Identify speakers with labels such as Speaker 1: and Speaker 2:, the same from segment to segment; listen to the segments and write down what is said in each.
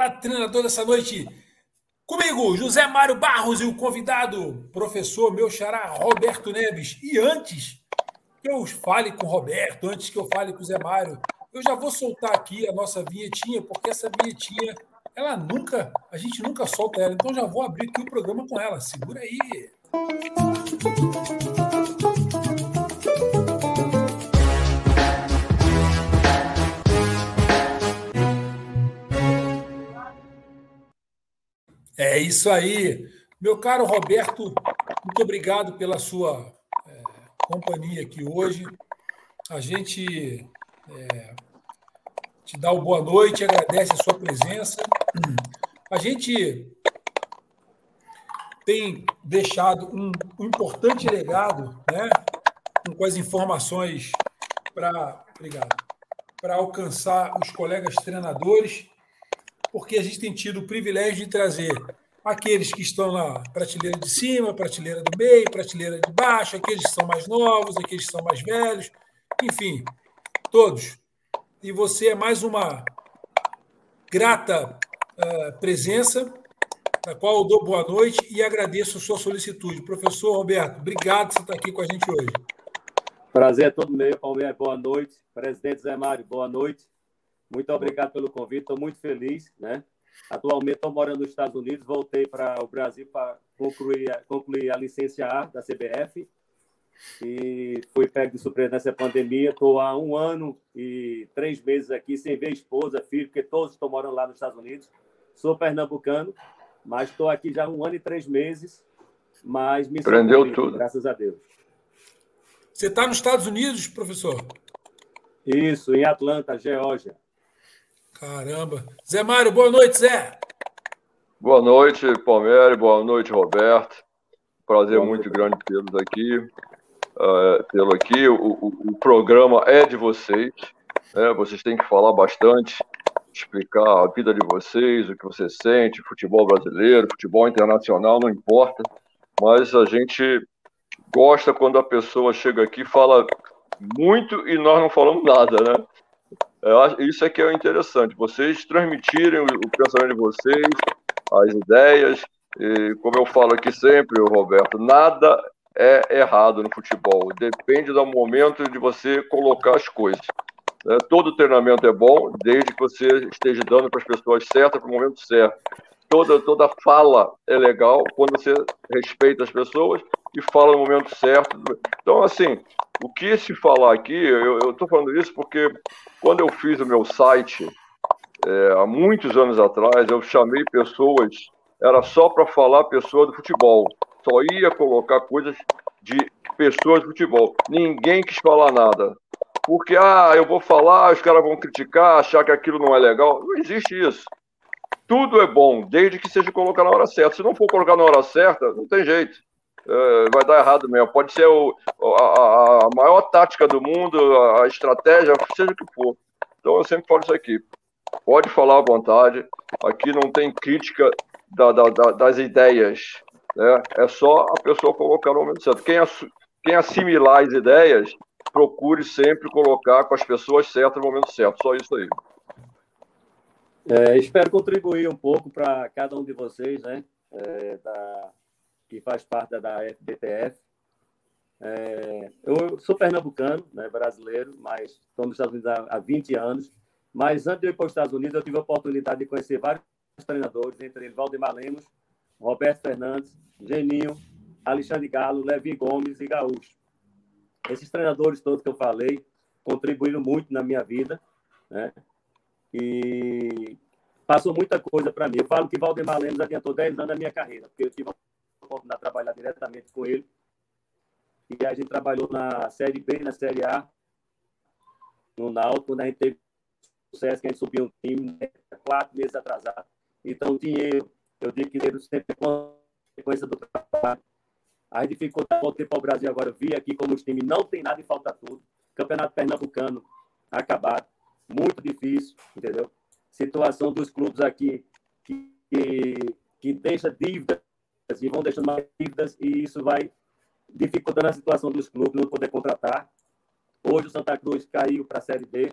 Speaker 1: Fala Treinador dessa noite. Comigo, José Mário Barros e o convidado, professor meu xará, Roberto Neves. E antes que eu fale com o Roberto, antes que eu fale com o Zé Mário, eu já vou soltar aqui a nossa vinhetinha, porque essa vinhetinha, ela nunca, a gente nunca solta ela, então já vou abrir aqui o programa com ela. Segura aí. É isso aí. Meu caro Roberto, muito obrigado pela sua é, companhia aqui hoje. A gente é, te dá o boa noite, agradece a sua presença. A gente tem deixado um, um importante legado, né, com as informações para, para alcançar os colegas treinadores porque a gente tem tido o privilégio de trazer aqueles que estão na prateleira de cima, prateleira do meio, prateleira de baixo, aqueles que são mais novos, aqueles que são mais velhos, enfim, todos. E você é mais uma grata uh, presença, da qual eu dou boa noite e agradeço a sua solicitude. Professor Roberto, obrigado por você estar aqui com a gente hoje.
Speaker 2: Prazer é todo meu, Palmeiras, boa noite. Presidente Zé Mário, boa noite. Muito obrigado pelo convite, estou muito feliz, né? Atualmente estou morando nos Estados Unidos, voltei para o Brasil para concluir, concluir a licença A da CBF e fui pego de surpresa nessa pandemia. Estou há um ano e três meses aqui sem ver esposa, filho, porque todos estão morando lá nos Estados Unidos. Sou pernambucano, mas estou aqui já há um ano e três meses, mas me
Speaker 3: Prendeu tudo.
Speaker 2: graças a Deus.
Speaker 1: Você está nos Estados Unidos, professor?
Speaker 2: Isso, em Atlanta, Geórgia.
Speaker 1: Caramba. Zé Mário, boa noite, Zé.
Speaker 3: Boa noite, Palmeiras. Boa noite, Roberto. Prazer boa muito noite. grande tê-los aqui. Uh, tê-lo aqui. O, o, o, programa é de vocês. Né? Vocês têm que falar bastante, explicar a vida de vocês, o que você sente, futebol brasileiro, futebol internacional, não importa. Mas a gente gosta quando a pessoa chega aqui e fala muito e nós não falamos nada, né? Isso é que é interessante, vocês transmitirem o pensamento de vocês, as ideias, e como eu falo aqui sempre, Roberto, nada é errado no futebol, depende do momento de você colocar as coisas. Né? Todo treinamento é bom, desde que você esteja dando para as pessoas certas, para o momento certo. Toda, toda fala é legal quando você respeita as pessoas e fala no momento certo. Então, assim, o que se falar aqui, eu estou falando isso porque quando eu fiz o meu site, é, há muitos anos atrás, eu chamei pessoas, era só para falar pessoa do futebol, só ia colocar coisas de pessoas do futebol. Ninguém quis falar nada. Porque, ah, eu vou falar, os caras vão criticar, achar que aquilo não é legal. Não existe isso. Tudo é bom, desde que seja colocar na hora certa. Se não for colocar na hora certa, não tem jeito. É, vai dar errado mesmo. Pode ser o, a, a, maior tática do mundo, a, a estratégia, seja o que for. Então eu sempre falo isso aqui. Pode falar à vontade. Aqui não tem crítica da, da, da, das ideias. Né? É só a pessoa colocar no momento certo. Quem, quem assimilar as ideias, procure sempre colocar com as pessoas certas no momento certo. Só isso aí.
Speaker 2: É, espero contribuir um pouco para cada um de vocês, né? É, da, que faz parte da FBTF. É, eu sou pernambucano, né, brasileiro, mas estou nos Estados Unidos há, há 20 anos. Mas antes de eu ir para os Estados Unidos, eu tive a oportunidade de conhecer vários treinadores, entre eles Valdemar Lemos, Roberto Fernandes, Geninho, Alexandre Galo, Levi Gomes e Gaúcho. Esses treinadores todos que eu falei contribuíram muito na minha vida, né? E passou muita coisa para mim. Eu falo que Valdemar Lemos adiantou 10 anos da minha carreira, porque eu tive oportunidade de trabalhar diretamente com ele. E a gente trabalhou na Série B, na Série A, no Náutico, quando a gente teve sucesso, que a gente subiu um time né, quatro meses atrasado. Então, dinheiro, eu digo que dinheiro sempre é consequência do trabalho. A dificuldade, voltei para o Brasil agora, vi aqui como os times não tem nada e falta tudo. Campeonato Pernambucano acabado, muito difícil, entendeu? Situação dos clubes aqui que, que, que deixa dívida e vão deixando mais dívidas e isso vai dificultando a situação dos clubes não poder contratar. Hoje o Santa Cruz caiu para a Série B,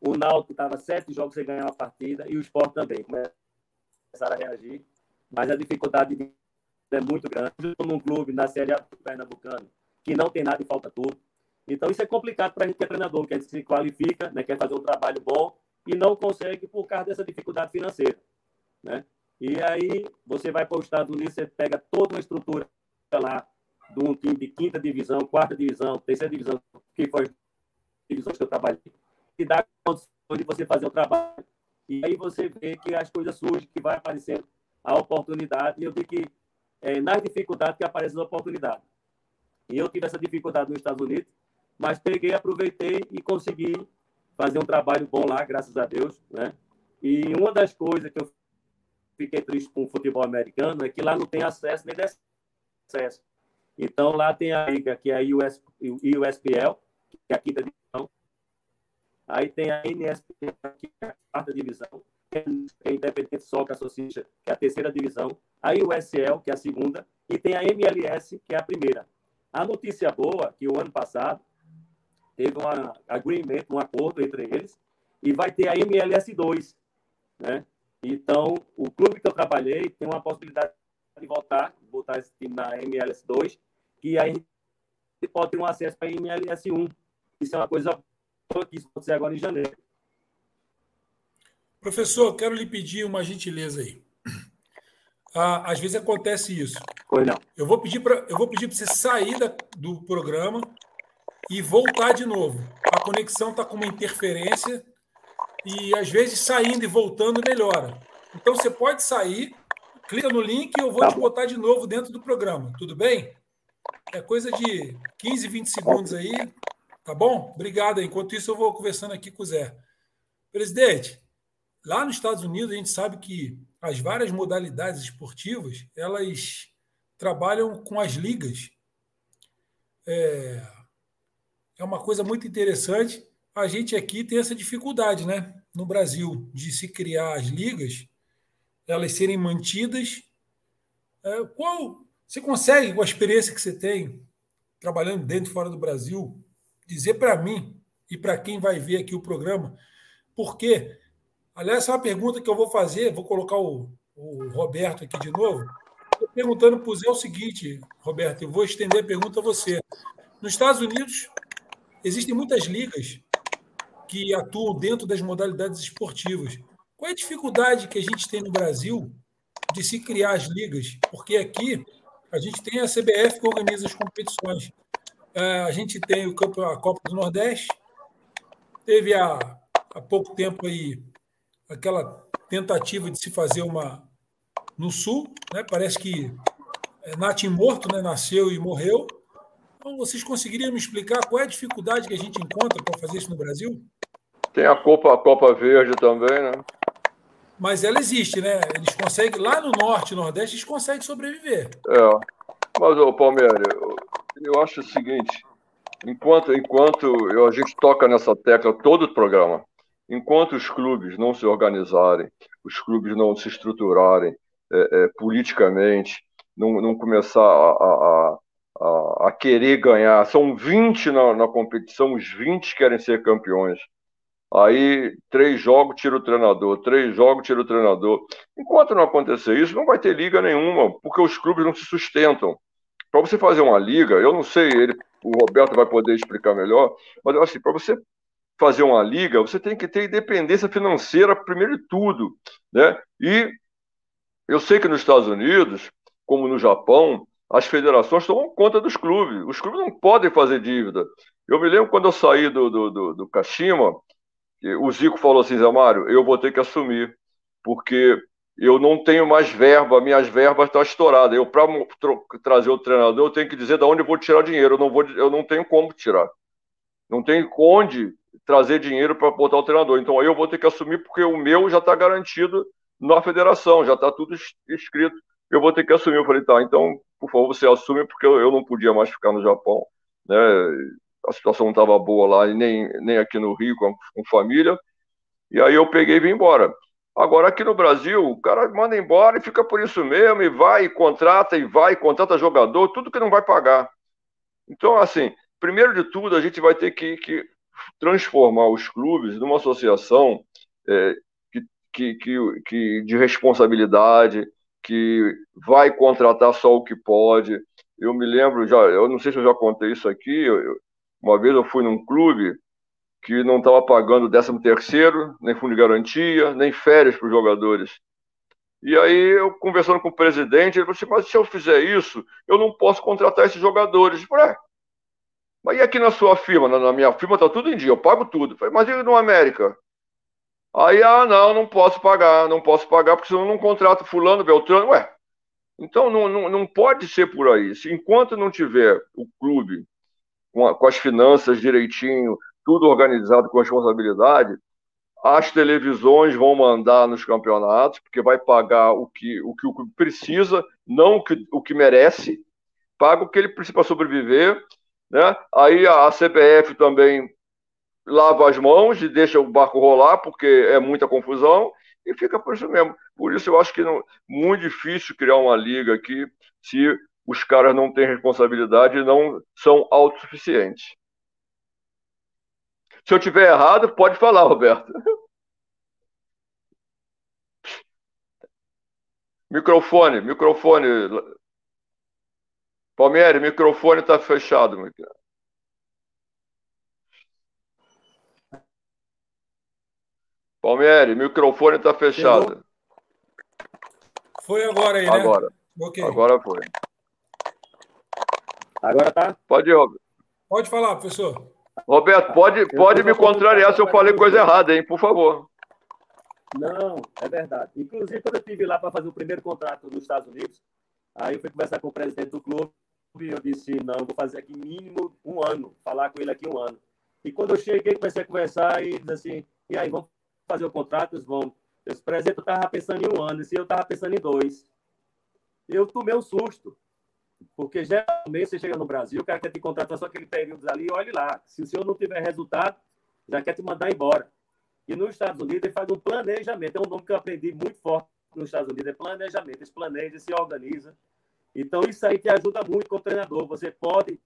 Speaker 2: o Náutico estava sete jogos sem ganhar uma partida e o Sport também começaram a reagir, mas a dificuldade é muito grande. Num clube na Série A do Pernambucano, que não tem nada e falta tudo. Então, isso é complicado para a gente que é treinador, que se qualifica, né, quer fazer um trabalho bom e não consegue por causa dessa dificuldade financeira. Né? E aí, você vai para os Estados Unidos, você pega toda uma estrutura lá de um time de quinta divisão, quarta divisão, terceira divisão, que foi as divisões que eu trabalhei, que dá condições de você fazer o trabalho. E aí você vê que as coisas surgem, que vai aparecendo a oportunidade. E eu vi que é, nas dificuldades que aparece a oportunidade. E eu tive essa dificuldade nos Estados Unidos, mas peguei, aproveitei e consegui fazer um trabalho bom lá, graças a Deus, né? E uma das coisas que eu fiquei triste com o futebol americano é que lá não tem acesso nem acesso. Então, lá tem a liga, que é a US, USPL, que é a quinta divisão. Aí tem a NSPL, que é a quarta divisão. Que é a Independent Soccer Association, que é a terceira divisão. A USL, que é a segunda. E tem a MLS, que é a primeira. A notícia boa, que o ano passado teve um agreement, um acordo entre eles, e vai ter a MLS 2, né? Então, o clube que eu trabalhei tem uma possibilidade de voltar, botar esse time na MLS 2, que aí pode ter um acesso para a MLS 1. Isso é uma coisa boa que isso pode ser agora em janeiro.
Speaker 1: Professor, quero lhe pedir uma gentileza aí. Ah, às vezes acontece isso.
Speaker 2: Pois não.
Speaker 1: Eu vou pedir para eu vou pedir para você sair da, do programa e voltar de novo. A conexão está com uma interferência e às vezes saindo e voltando melhora. Então você pode sair, clica no link e eu vou tá. te botar de novo dentro do programa. Tudo bem? É coisa de 15, 20 segundos aí. Tá bom? Obrigado. Enquanto isso, eu vou conversando aqui com o Zé. Presidente, lá nos Estados Unidos a gente sabe que as várias modalidades esportivas elas trabalham com as ligas. É, é uma coisa muito interessante. A gente aqui tem essa dificuldade, né? No Brasil, de se criar as ligas, elas serem mantidas. É, qual você consegue, com a experiência que você tem, trabalhando dentro e fora do Brasil, dizer para mim e para quem vai ver aqui o programa, por quê? Aliás, é uma pergunta que eu vou fazer, vou colocar o, o Roberto aqui de novo. Estou perguntando para o Zé o seguinte, Roberto, eu vou estender a pergunta a você. Nos Estados Unidos, Existem muitas ligas que atuam dentro das modalidades esportivas. Qual é a dificuldade que a gente tem no Brasil de se criar as ligas? Porque aqui a gente tem a CBF que organiza as competições. É, a gente tem o campo, a Copa do Nordeste, teve há, há pouco tempo aí aquela tentativa de se fazer uma no Sul, né? parece que é, Nath Morto né? nasceu e morreu, então, vocês conseguiriam me explicar qual é a dificuldade que a gente encontra para fazer isso no Brasil?
Speaker 3: Tem a Copa, a Copa Verde também, né?
Speaker 1: Mas ela existe, né? Eles conseguem, lá no norte e nordeste, eles conseguem sobreviver.
Speaker 3: É. Mas, ô, Palmeiras, eu, eu acho o seguinte: enquanto, enquanto eu, a gente toca nessa tecla todo o programa, enquanto os clubes não se organizarem, os clubes não se estruturarem é, é, politicamente, não, não começar a, a, a, a querer ganhar. São 20 na, na competição, os 20 querem ser campeões. Aí, três jogos, tira o treinador, três jogos, tira o treinador. Enquanto não acontecer isso, não vai ter liga nenhuma, porque os clubes não se sustentam. Para você fazer uma liga, eu não sei, ele, o Roberto vai poder explicar melhor, mas assim, para você fazer uma liga, você tem que ter independência financeira primeiro de tudo, né? E eu sei que nos Estados Unidos, como no Japão, as federações tomam conta dos clubes. Os clubes não podem fazer dívida. Eu me lembro quando eu saí do, do, do, do Kashima, o Zico falou assim, Zé Mário, eu vou ter que assumir, porque eu não tenho mais verba, minhas verbas estão estouradas. Eu, para trazer o treinador, eu tenho que dizer de onde eu vou tirar dinheiro. Eu não, vou, eu não tenho como tirar. Não tenho onde trazer dinheiro para botar o treinador. Então aí eu vou ter que assumir, porque o meu já está garantido na federação, já está tudo escrito eu vou ter que assumir. Eu falei, tá, então, por favor, você assume, porque eu, não podia mais ficar no Japão, né? A situação não estava boa lá, e nem, nem aqui no Rio, com, com família. E aí eu peguei e vim embora. Agora, aqui no Brasil, o cara manda embora e fica por isso mesmo, e vai, e contrata, e vai, e contrata jogador, tudo que não vai pagar. Então, assim, primeiro de tudo, a gente vai ter que, que transformar os clubes numa associação é, que, que, que, de responsabilidade, que vai contratar só o que pode. Eu me lembro, já, eu não sei se eu já contei isso aqui, eu, uma vez eu fui num clube que não estava pagando 13 terceiro, nem fundo de garantia, nem férias para os jogadores. E aí eu conversando com o presidente, ele falou assim, mas se eu fizer isso, eu não posso contratar esses jogadores. Eu falei, mas e aqui na sua firma? Na, na minha firma está tudo em dia, eu pago tudo. Eu falei, mas e no América? Aí, ah, não, não posso pagar, não posso pagar, porque senão eu não contrato fulano, Beltrano. Ué, então não, não, não pode ser por aí. Se, enquanto não tiver o clube com, a, com as finanças direitinho, tudo organizado com responsabilidade, as televisões vão mandar nos campeonatos, porque vai pagar o que o, que o clube precisa, não o que, o que merece, paga o que ele precisa para sobreviver. Né? Aí a, a também lava as mãos e deixa o barco rolar, porque é muita confusão, e fica por isso mesmo. Por isso eu acho que é muito difícil criar uma liga aqui se os caras não têm responsabilidade e não são autossuficientes. Se eu tiver errado, pode falar, Roberto. Microfone, microfone. Palmeiras, microfone está fechado. Palmieri, microfone está fechado.
Speaker 1: Foi agora aí,
Speaker 3: né? Agora. Okay. Agora foi.
Speaker 2: Agora tá?
Speaker 3: Pode ir, Roberto.
Speaker 1: Pode falar, professor.
Speaker 3: Roberto, pode, pode me contrariar se eu falei coisa errada, hein? Por favor.
Speaker 2: Não, é verdade. Inclusive, quando eu estive lá para fazer o primeiro contrato nos Estados Unidos, aí eu fui conversar com o presidente do clube e eu disse, não, vou fazer aqui mínimo um ano, falar com ele aqui um ano. E quando eu cheguei, comecei a conversar e disse assim, e aí, vamos fazer o contrato, eles vão. Esse presidente, eu estava pensando em um ano, e eu estava pensando em dois. Eu tomei um susto, porque geralmente você chega no Brasil, o cara quer te contratar só aquele período ali, olhe lá. Se o senhor não tiver resultado, já quer te mandar embora. E nos Estados Unidos, ele faz um planejamento. É um nome que eu aprendi muito forte nos Estados Unidos, é planejamento. Eles planejam, se organizam. Então, isso aí te ajuda muito como treinador. Você pode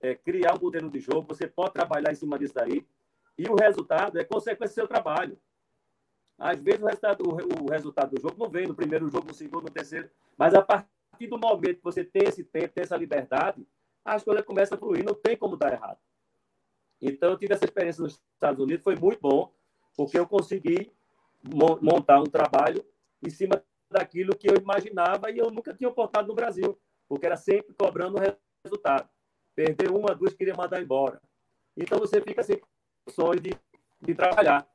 Speaker 2: é, criar um modelo de jogo, você pode trabalhar em cima disso daí. E o resultado é consequência do seu trabalho. Às vezes o resultado, o resultado do jogo não vem no primeiro jogo, no segundo, no terceiro, mas a partir do momento que você tem esse tempo, tem essa liberdade, as coisas começam a fluir, não tem como dar errado. Então, eu tive essa experiência nos Estados Unidos, foi muito bom, porque eu consegui montar um trabalho em cima daquilo que eu imaginava e eu nunca tinha oportunidade no Brasil, porque era sempre cobrando resultado. Perder uma, duas, queria mandar embora. Então, você fica sempre de, de trabalhar.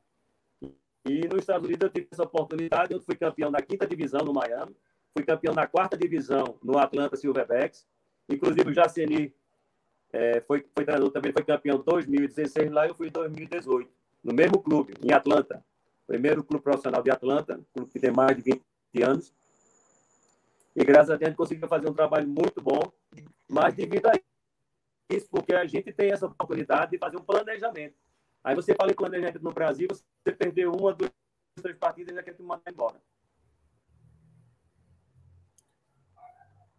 Speaker 2: E nos Estados Unidos eu tive essa oportunidade, eu fui campeão da quinta divisão no Miami, fui campeão da quarta divisão no Atlanta Silverbacks, inclusive o Jaceni é, foi, foi treinador também, foi campeão em 2016 lá, eu fui em 2018, no mesmo clube, em Atlanta, primeiro clube profissional de Atlanta, clube que tem mais de 20 anos, e graças a Deus a conseguiu fazer um trabalho muito bom, mas devido a isso, porque a gente tem essa oportunidade de fazer um planejamento. Aí você fala em planejamento no Brasil, você perdeu uma, duas, três partidas e já quer te mandar embora.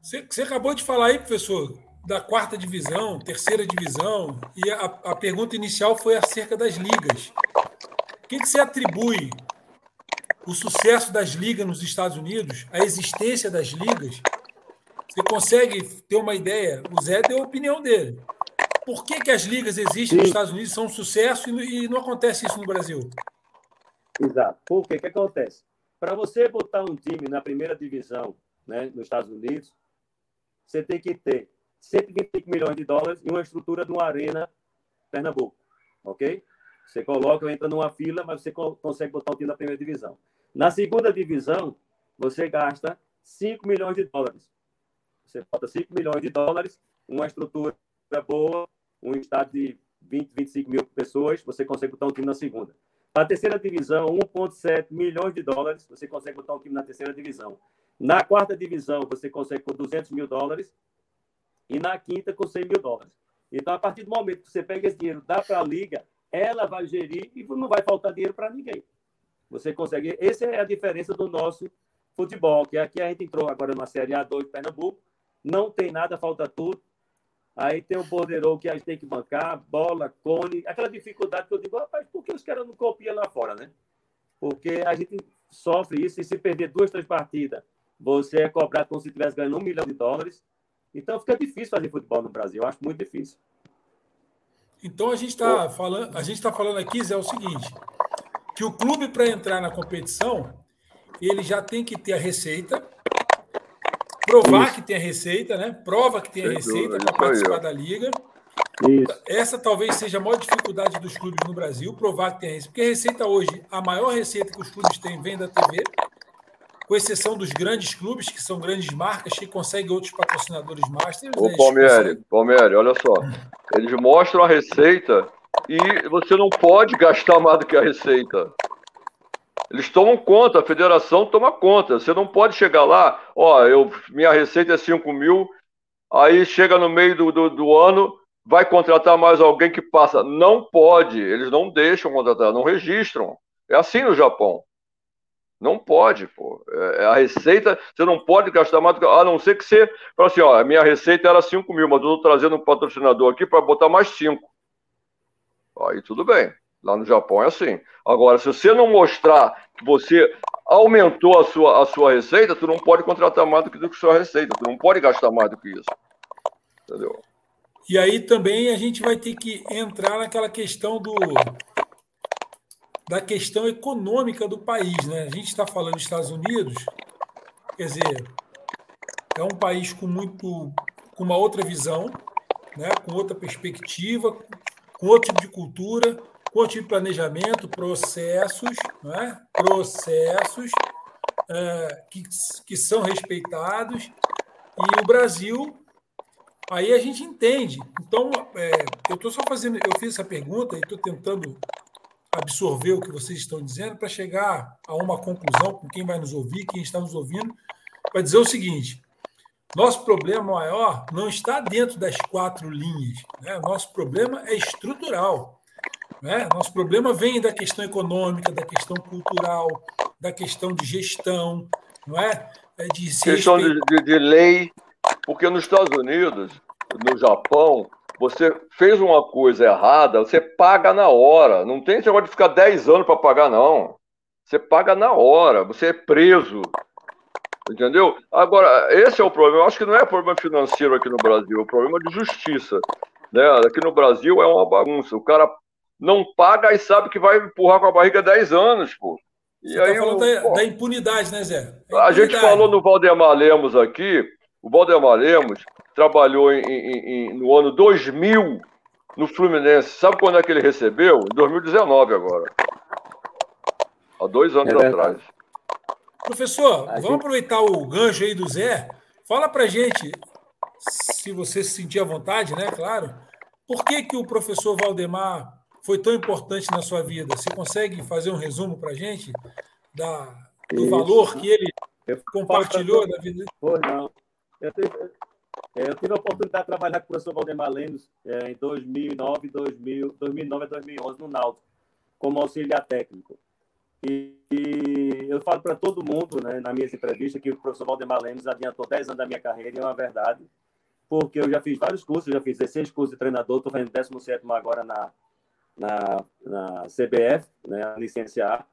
Speaker 1: Você, acabou de falar aí, professor, da quarta divisão, terceira divisão, e a, a pergunta inicial foi acerca das ligas. O que, que você atribui o sucesso das ligas nos Estados Unidos, a existência das ligas? Você consegue ter uma ideia? O Zé deu a opinião dele por que, que as ligas existem Sim. nos Estados Unidos, são um sucesso e não acontece isso no Brasil?
Speaker 2: Exato. Por que que acontece? Para você botar um time na primeira divisão né, nos Estados Unidos, você tem que ter 125 milhões de dólares e uma estrutura de uma arena Pernambuco, ok? Você coloca, entra numa fila, mas você consegue botar o time na primeira divisão. Na segunda divisão, você gasta 5 milhões de dólares. Você bota 5 milhões de dólares, uma estrutura boa, um estado de 20, 25 mil pessoas, você consegue botar um time na segunda. Na terceira divisão, 1,7 milhões de dólares, você consegue botar um time na terceira divisão. Na quarta divisão, você consegue com 200 mil dólares. E na quinta, com 100 mil dólares. Então, a partir do momento que você pega esse dinheiro, dá para a liga, ela vai gerir e não vai faltar dinheiro para ninguém. Você consegue. Essa é a diferença do nosso futebol, que aqui a gente entrou agora na Série A2 de Pernambuco, não tem nada, falta tudo Aí tem o borderou que a gente tem que bancar, bola, cone, aquela dificuldade que eu digo, rapaz, por que os caras não copiam lá fora, né? Porque a gente sofre isso e se perder duas, três partidas, você é cobrado como se estivesse ganhando um milhão de dólares. Então fica difícil fazer futebol no Brasil, eu acho muito difícil.
Speaker 1: Então a gente está falando, a gente está falando aqui, Zé, o seguinte, que o clube para entrar na competição, ele já tem que ter a receita, provar isso. que tem a receita, né? Prova que tem a receita para participar da liga. Isso. Essa talvez seja a maior dificuldade dos clubes no Brasil, provar que tem a receita. Porque a receita hoje, a maior receita que os clubes têm vem da TV, com exceção dos grandes clubes, que são grandes marcas, que conseguem outros patrocinadores masters.
Speaker 3: Ô, Palmieri, Palmieri, olha só. Eles mostram a receita e você não pode gastar mais do que a receita. Eles tomam conta, a federação toma conta. Você não pode chegar lá, ó, eu, minha receita é 5 mil, aí chega no meio do, do, do ano, vai contratar mais alguém que passa. Não pode, eles não deixam contratar, não registram. É assim no Japão. Não pode, pô. É, é a receita, você não pode gastar mais, a não ser que você fala assim, ó, minha receita era 5 mil, mas eu estou trazendo um patrocinador aqui para botar mais 5. Aí tudo bem. Lá no Japão é assim. Agora, se você não mostrar que você aumentou a sua, a sua receita, tu não pode contratar mais do que, do que a sua receita. Tu não pode gastar mais do que isso. Entendeu?
Speaker 1: E aí também a gente vai ter que entrar naquela questão do da questão econômica do país, né? A gente está falando dos Estados Unidos, quer dizer, é um país com muito com uma outra visão, né? Com outra perspectiva, com outro tipo de cultura, Conte planejamento, processos, é? processos é, que, que são respeitados, e o Brasil, aí a gente entende. Então, é, eu estou só fazendo, eu fiz essa pergunta e estou tentando absorver o que vocês estão dizendo para chegar a uma conclusão com quem vai nos ouvir, quem está nos ouvindo, para dizer o seguinte: nosso problema maior não está dentro das quatro linhas, né? nosso problema é estrutural. Né? Nosso problema vem da questão econômica, da questão cultural, da questão de gestão, não é? é
Speaker 3: de questão de, de, de lei, porque nos Estados Unidos, no Japão, você fez uma coisa errada, você paga na hora. Não tem esse negócio de ficar 10 anos para pagar, não. Você paga na hora, você é preso. Entendeu? Agora, esse é o problema. Eu acho que não é problema financeiro aqui no Brasil, é o problema de justiça. Né? Aqui no Brasil é uma bagunça. O cara não paga e sabe que vai empurrar com a barriga 10 anos, pô.
Speaker 1: E Você tá aí, tá falando da, da, impunidade, né, Zé?
Speaker 3: A, a gente falou no Valdemar Lemos aqui, o Valdemar Lemos trabalhou em, em, em, no ano 2000 no Fluminense. Sabe quando é que ele recebeu? Em 2019 agora. Há dois anos é atrás.
Speaker 1: Professor, a vamos gente... aproveitar o gancho aí do Zé. Fala pra gente, se você se sentir à vontade, né, claro, por que, que o professor Valdemar foi tão importante na sua vida? Você consegue fazer um resumo para a gente da, do Isso. valor que ele compartilhou da vida?
Speaker 2: Pois não. Eu tive, eu tive a oportunidade de trabalhar com o professor Valdemar Lemos é, em 2009, 2000, 2009 a 2011 no Náutico, como auxiliar técnico. E, e eu falo para todo mundo, né, na minha entrevista, que o professor Valdemar Lemos adiantou 10 anos da minha carreira, e é uma verdade, porque eu já fiz vários cursos, já fiz 16 cursos de treinador, estou fazendo 17 agora na, na, na CBF, né, licenciar.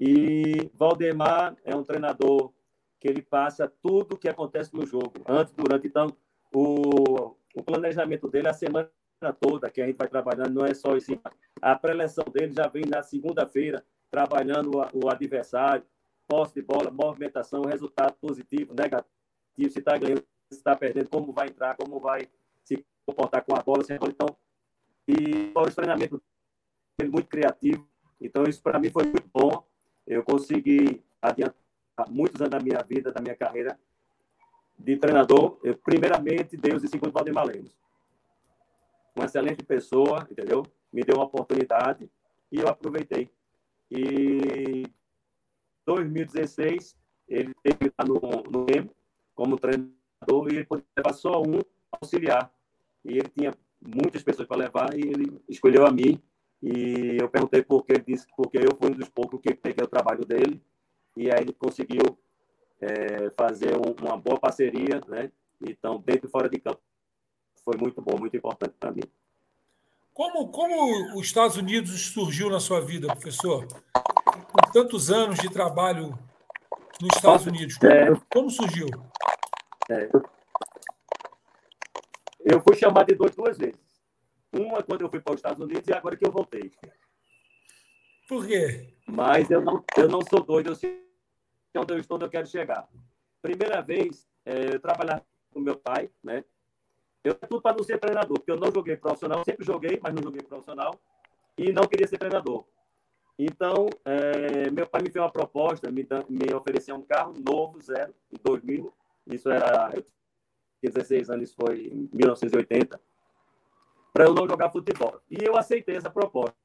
Speaker 2: E Valdemar é um treinador que ele passa tudo o que acontece no jogo, antes, durante. Então, o, o planejamento dele, a semana toda que a gente vai trabalhando, não é só isso. A preleção dele já vem na segunda-feira, trabalhando o, o adversário, posse de bola, movimentação, resultado positivo, negativo, se está ganhando, se está perdendo, como vai entrar, como vai se comportar com a bola. Então, e o treinamento muito criativo. Então, isso para mim foi muito bom. Eu consegui adiantar muitos anos da minha vida, da minha carreira de treinador. Eu, primeiramente, Deus e segundo, Valdemar Lemos. Uma excelente pessoa, entendeu? Me deu uma oportunidade e eu aproveitei. E 2016, ele teve lá no, no como treinador e ele podia levar só um auxiliar. E ele tinha muitas pessoas para levar e ele escolheu a mim e eu perguntei por que ele disse porque eu fui um dos poucos que peguei o trabalho dele e aí ele conseguiu é, fazer um, uma boa parceria, né? Então, dentro e fora de campo. foi muito bom, muito importante para mim.
Speaker 1: Como, como os Estados Unidos surgiu na sua vida, professor? Com tantos anos de trabalho nos Estados Unidos, como, é, como surgiu? É.
Speaker 2: Eu fui chamado de duas vezes. Uma quando eu fui para os Estados Unidos e agora que eu voltei.
Speaker 1: Por quê?
Speaker 2: Mas eu não, eu não sou doido, eu sei onde eu estou, onde eu quero chegar. Primeira vez, é, eu trabalhava com meu pai, né? Eu tudo para não ser treinador, porque eu não joguei profissional, sempre joguei, mas não joguei profissional, e não queria ser treinador. Então, é, meu pai me fez uma proposta, me, me ofereceu um carro novo, zero, em 2000. Isso era, eu 16 anos, foi em 1980, para eu não jogar futebol. E eu aceitei essa proposta.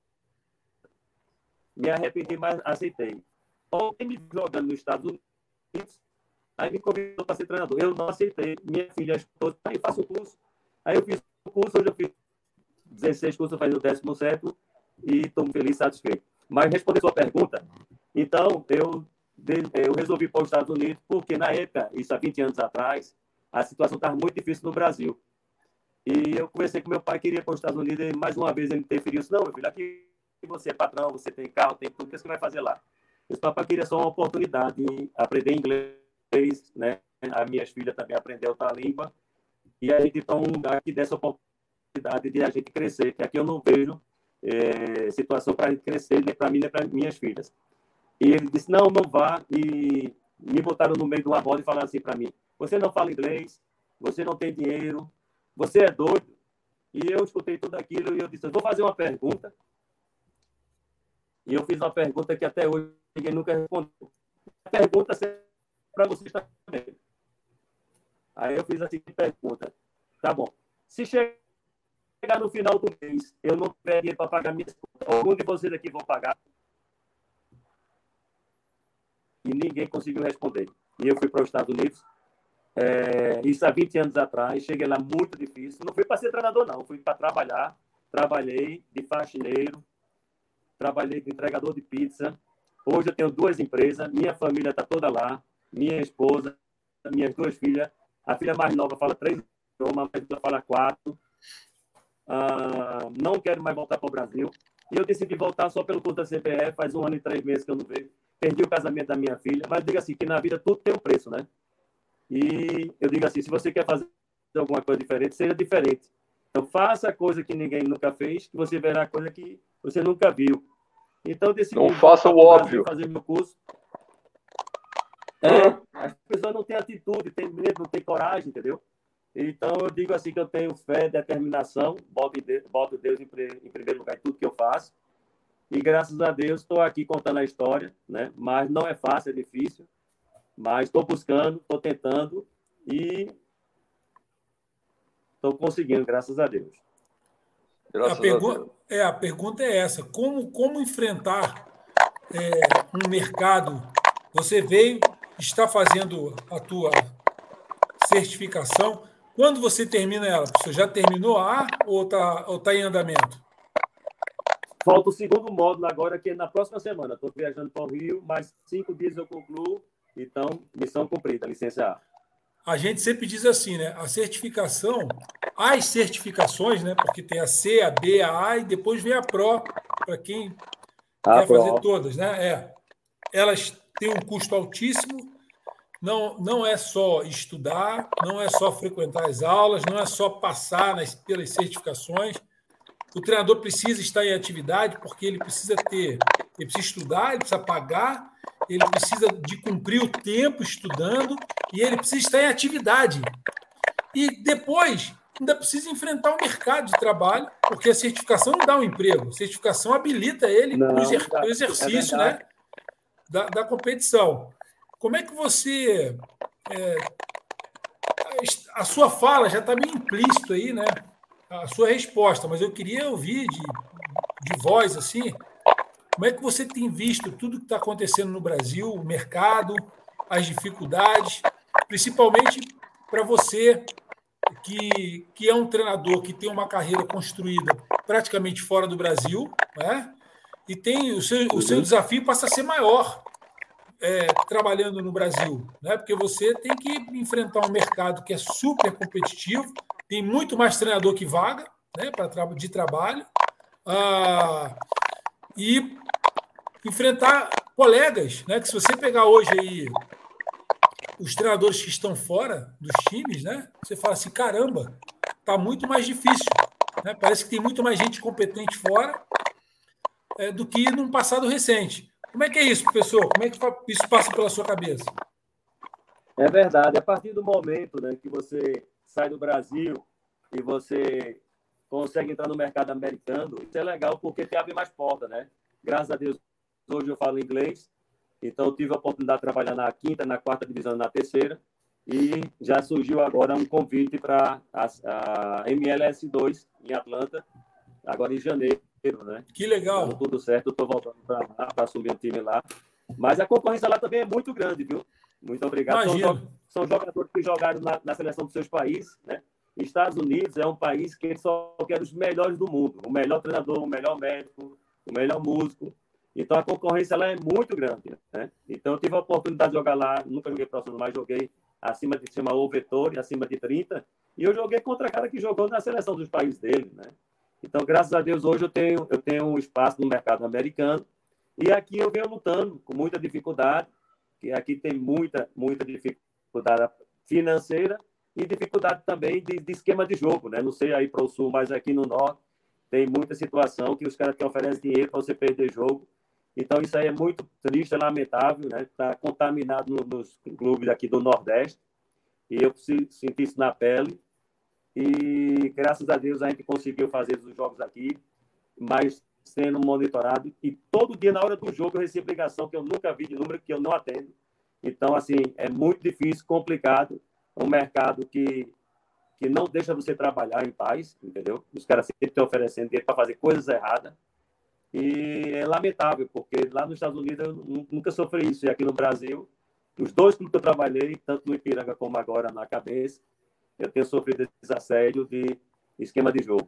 Speaker 2: Me arrependi, mas aceitei. Ontem me jogando nos Estados Unidos, Aí me convidou para ser treinador. Eu não aceitei. Minha filha escutou, aí faço o curso. Aí eu fiz o curso, hoje eu fiz 16 cursos, faço o 17 e estou feliz, satisfeito. Mas responder sua pergunta, então eu, eu resolvi para os Estados Unidos, porque na época, isso há 20 anos atrás, a situação estava muito difícil no Brasil. E eu conversei com meu pai, queria para os Estados Unidos, e mais uma vez ele interferiu. Disse, não, meu filho, aqui você é patrão, você tem carro, tem tudo, o que você vai fazer lá? Eu disse, papai queria só uma oportunidade de aprender inglês né? As minhas filhas também aprendeu outra língua. E a gente então aqui dessa oportunidade de a gente crescer, que aqui eu não vejo é, situação para a gente crescer, nem para mim, nem para minhas filhas. E ele disse, não, não vá. E me botaram no meio de uma roda e falaram assim para mim, você não fala inglês, você não tem dinheiro, você é doido. E eu escutei tudo aquilo e eu disse, eu vou fazer uma pergunta. E eu fiz uma pergunta que até hoje ninguém nunca respondeu. A pergunta para vocês também. Aí eu fiz a seguinte pergunta. Tá bom. Se chegar no final do mês, eu não tiver dinheiro para pagar minhas contas, algum de vocês aqui vão pagar? E ninguém conseguiu responder. E eu fui para os Estados Unidos, é, isso há 20 anos atrás, cheguei lá muito difícil. Não fui para ser treinador, não, fui para trabalhar. Trabalhei de faxineiro, trabalhei de entregador de pizza. Hoje eu tenho duas empresas, minha família está toda lá minha esposa, minhas duas filhas. A filha mais nova fala três idiomas, a mais nova fala quatro. Ah, não quero mais voltar para o Brasil. E eu decidi voltar só pelo curso da CPF, faz um ano e três meses que eu não vejo. Perdi o casamento da minha filha, mas digo assim, que na vida tudo tem um preço, né? E eu digo assim, se você quer fazer alguma coisa diferente, seja diferente. Então, faça a coisa que ninguém nunca fez, que você verá coisa que você nunca viu. Então, decidi
Speaker 3: não faça o óbvio.
Speaker 2: fazer meu curso. É, as pessoas não têm atitude, têm medo, não têm coragem, entendeu? Então, eu digo assim que eu tenho fé, determinação, boto Deus, boto Deus em, em primeiro lugar em tudo que eu faço. E graças a Deus estou aqui contando a história, né? Mas não é fácil, é difícil. Mas estou buscando, estou tentando e estou conseguindo, graças a Deus.
Speaker 1: Graças a, pergu a Deus. É, a pergunta é essa: como, como enfrentar é, um mercado? Você veio está fazendo a tua certificação. Quando você termina ela? Você já terminou a ou está ou tá em andamento?
Speaker 2: Falta o segundo módulo agora, que é na próxima semana. Estou viajando para o Rio, mais cinco dias eu concluo. Então, missão cumprida, licença A.
Speaker 1: A gente sempre diz assim, né? A certificação, as certificações, né? Porque tem a C, a B, a A e depois vem a PRO, para quem a quer Pro. fazer todas, né? É. Elas têm um custo altíssimo, não, não é só estudar, não é só frequentar as aulas, não é só passar nas, pelas certificações. O treinador precisa estar em atividade porque ele precisa ter, ele precisa estudar, ele precisa pagar, ele precisa de cumprir o tempo estudando e ele precisa estar em atividade. E depois ainda precisa enfrentar o mercado de trabalho, porque a certificação não dá um emprego, a certificação habilita ele para o exercício é né, da, da competição. Como é que você. É, a sua fala já está meio implícito aí, né? A sua resposta, mas eu queria ouvir de, de voz assim. Como é que você tem visto tudo que está acontecendo no Brasil, o mercado, as dificuldades, principalmente para você que, que é um treinador que tem uma carreira construída praticamente fora do Brasil, né? e tem o seu, o seu desafio passa a ser maior, é, trabalhando no Brasil, né? porque você tem que enfrentar um mercado que é super competitivo, tem muito mais treinador que vaga né, pra, de trabalho. Ah, e enfrentar colegas, né? Que se você pegar hoje aí os treinadores que estão fora dos times, né? Você fala assim, caramba, tá muito mais difícil. Né? Parece que tem muito mais gente competente fora é, do que num passado recente. Como é que é isso, professor? Como é que isso passa pela sua cabeça?
Speaker 2: É verdade. A partir do momento né, que você sai do Brasil e você consegue entrar no mercado americano, isso é legal porque te abre mais portas, né? Graças a Deus, hoje eu falo inglês, então eu tive a oportunidade de trabalhar na quinta, na quarta divisão, na terceira, e já surgiu agora um convite para a, a MLS 2 em Atlanta, agora em janeiro, né?
Speaker 1: Que legal.
Speaker 2: Então, tudo certo, estou voltando para assumir o time lá. Mas a concorrência lá também é muito grande, viu? Muito obrigado. São, são, jogadores que jogaram na, na, seleção dos seus países, né? Estados Unidos é um país que só quer os melhores do mundo, o melhor treinador, o melhor médico, o melhor músico. Então a concorrência lá é muito grande, né? Então eu tive a oportunidade de jogar lá, nunca joguei profissional, mas joguei acima de chama o Vettori, acima de 30, e eu joguei contra cara que jogou na seleção dos países dele, né? Então, graças a Deus, hoje eu tenho, eu tenho um espaço no mercado americano, e aqui eu venho lutando com muita dificuldade, que aqui tem muita, muita dificuldade financeira e dificuldade também de, de esquema de jogo, né? Não sei aí para o sul, mas aqui no norte tem muita situação que os caras que oferecem dinheiro para você perder jogo. Então isso aí é muito triste, é lamentável, né? Está contaminado no, nos clubes aqui do Nordeste e eu senti isso na pele. E graças a Deus a gente conseguiu fazer os jogos aqui, mas sendo monitorado. E todo dia, na hora do jogo, eu recebo ligação que eu nunca vi de número que eu não atendo. Então, assim, é muito difícil, complicado. É um mercado que, que não deixa você trabalhar em paz, entendeu? Os caras sempre estão oferecendo dinheiro para fazer coisas erradas. E é lamentável, porque lá nos Estados Unidos eu nunca sofri isso. E aqui no Brasil, os dois clubes que eu trabalhei, tanto no Ipiranga como agora na cabeça, eu tenho sofrido esse assédio de esquema de jogo.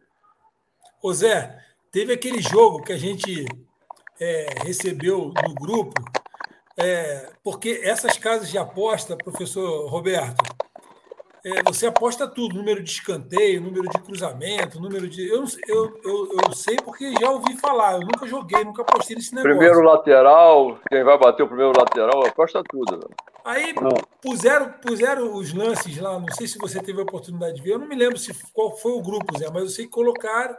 Speaker 1: Ô Zé, teve aquele jogo que a gente é, recebeu no grupo, é, porque essas casas de aposta, professor Roberto, é, você aposta tudo, número de escanteio, número de cruzamento, número de. Eu, eu, eu, eu, sei porque já ouvi falar, eu nunca joguei, nunca apostei nesse negócio.
Speaker 3: Primeiro lateral, quem vai bater o primeiro lateral, aposta tudo.
Speaker 1: Aí puseram, puseram os lances lá, não sei se você teve a oportunidade de ver, eu não me lembro se qual foi o grupo, Zé, mas eu sei que colocaram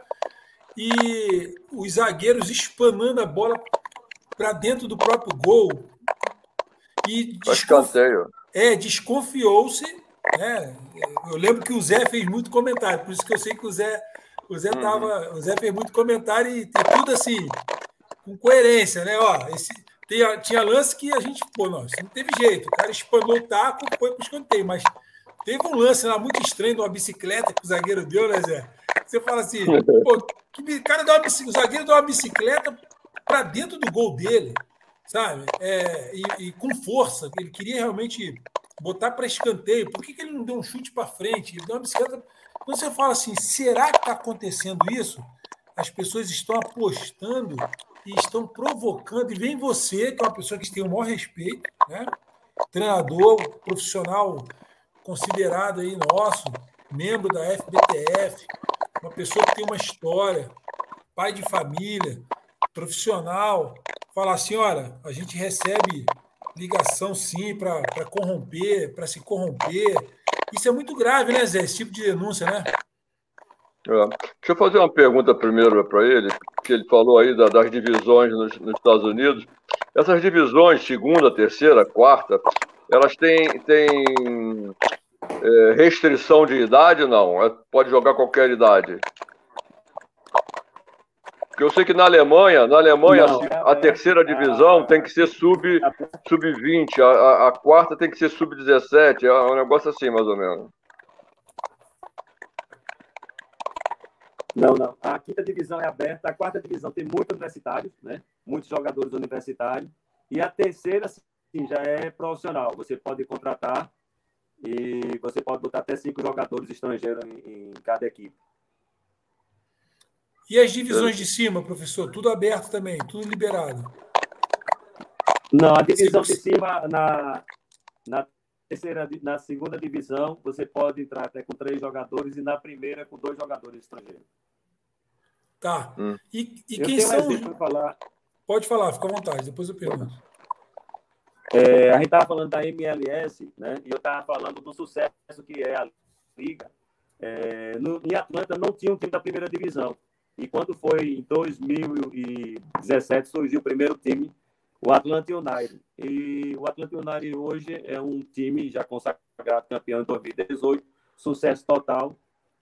Speaker 1: e os zagueiros espanando a bola para dentro do próprio gol.
Speaker 3: E desconf...
Speaker 1: é, desconfiou-se né? Eu lembro que o Zé fez muito comentário, por isso que eu sei que o Zé, o Zé, tava, uhum. o Zé fez muito comentário e tudo assim, com coerência, né? Ó, esse, tinha, tinha lance que a gente, pô, não, não teve jeito. O cara espanou o taco, foi para o escanteio, mas teve um lance lá muito estranho de uma bicicleta que o zagueiro deu, né, Zé? Você fala assim, pô, que cara deu uma o zagueiro deu uma bicicleta para dentro do gol dele, sabe? É, e, e, com força, ele queria realmente botar para escanteio. Por que, que ele não deu um chute para frente? Ele deu uma bicicleta. Quando você fala assim, será que está acontecendo isso? As pessoas estão apostando e estão provocando. E vem você, que é uma pessoa que tem o maior respeito, né? treinador, profissional considerado aí nosso, membro da FBTF, uma pessoa que tem uma história, pai de família, profissional, falar assim: olha, a gente recebe ligação, sim, para corromper, para se corromper. Isso é muito grave, né, Zé? Esse tipo de denúncia, né?
Speaker 3: É. Deixa eu fazer uma pergunta primeiro para ele, que ele falou aí das divisões nos, nos, Estados Unidos. Essas divisões, segunda, terceira, quarta, elas têm, têm é, restrição de idade? Não, é, pode jogar qualquer idade. Porque eu sei que na Alemanha, na Alemanha, não, a, a terceira divisão tem que ser sub, sub-20, a, a, quarta tem que ser sub-17, é um negócio assim, mais ou menos.
Speaker 2: Não, não. A quinta divisão é aberta, a quarta divisão tem muitos universitários, né? Muitos jogadores universitários. E a terceira, sim, já é profissional. Você pode contratar e você pode botar até cinco jogadores estrangeiros em, em cada equipe.
Speaker 1: E as divisões de cima, professor? Tudo aberto também, tudo liberado?
Speaker 2: Não, a divisão de cima, na, na terceira, na segunda divisão, você pode entrar até com três jogadores e na primeira com dois jogadores estrangeiros.
Speaker 1: Tá. Hum. E, e quem são os... falar. Pode falar, fica à vontade, depois eu pergunto.
Speaker 2: É, a gente estava falando da MLS, né? E eu estava falando do sucesso que é a liga. É, no, em Atlanta não tinha um time da primeira divisão. E quando foi em 2017 surgiu o primeiro time, o Atlanta United. E o Atlanta United hoje é um time já consagrado campeão em 2018, sucesso total.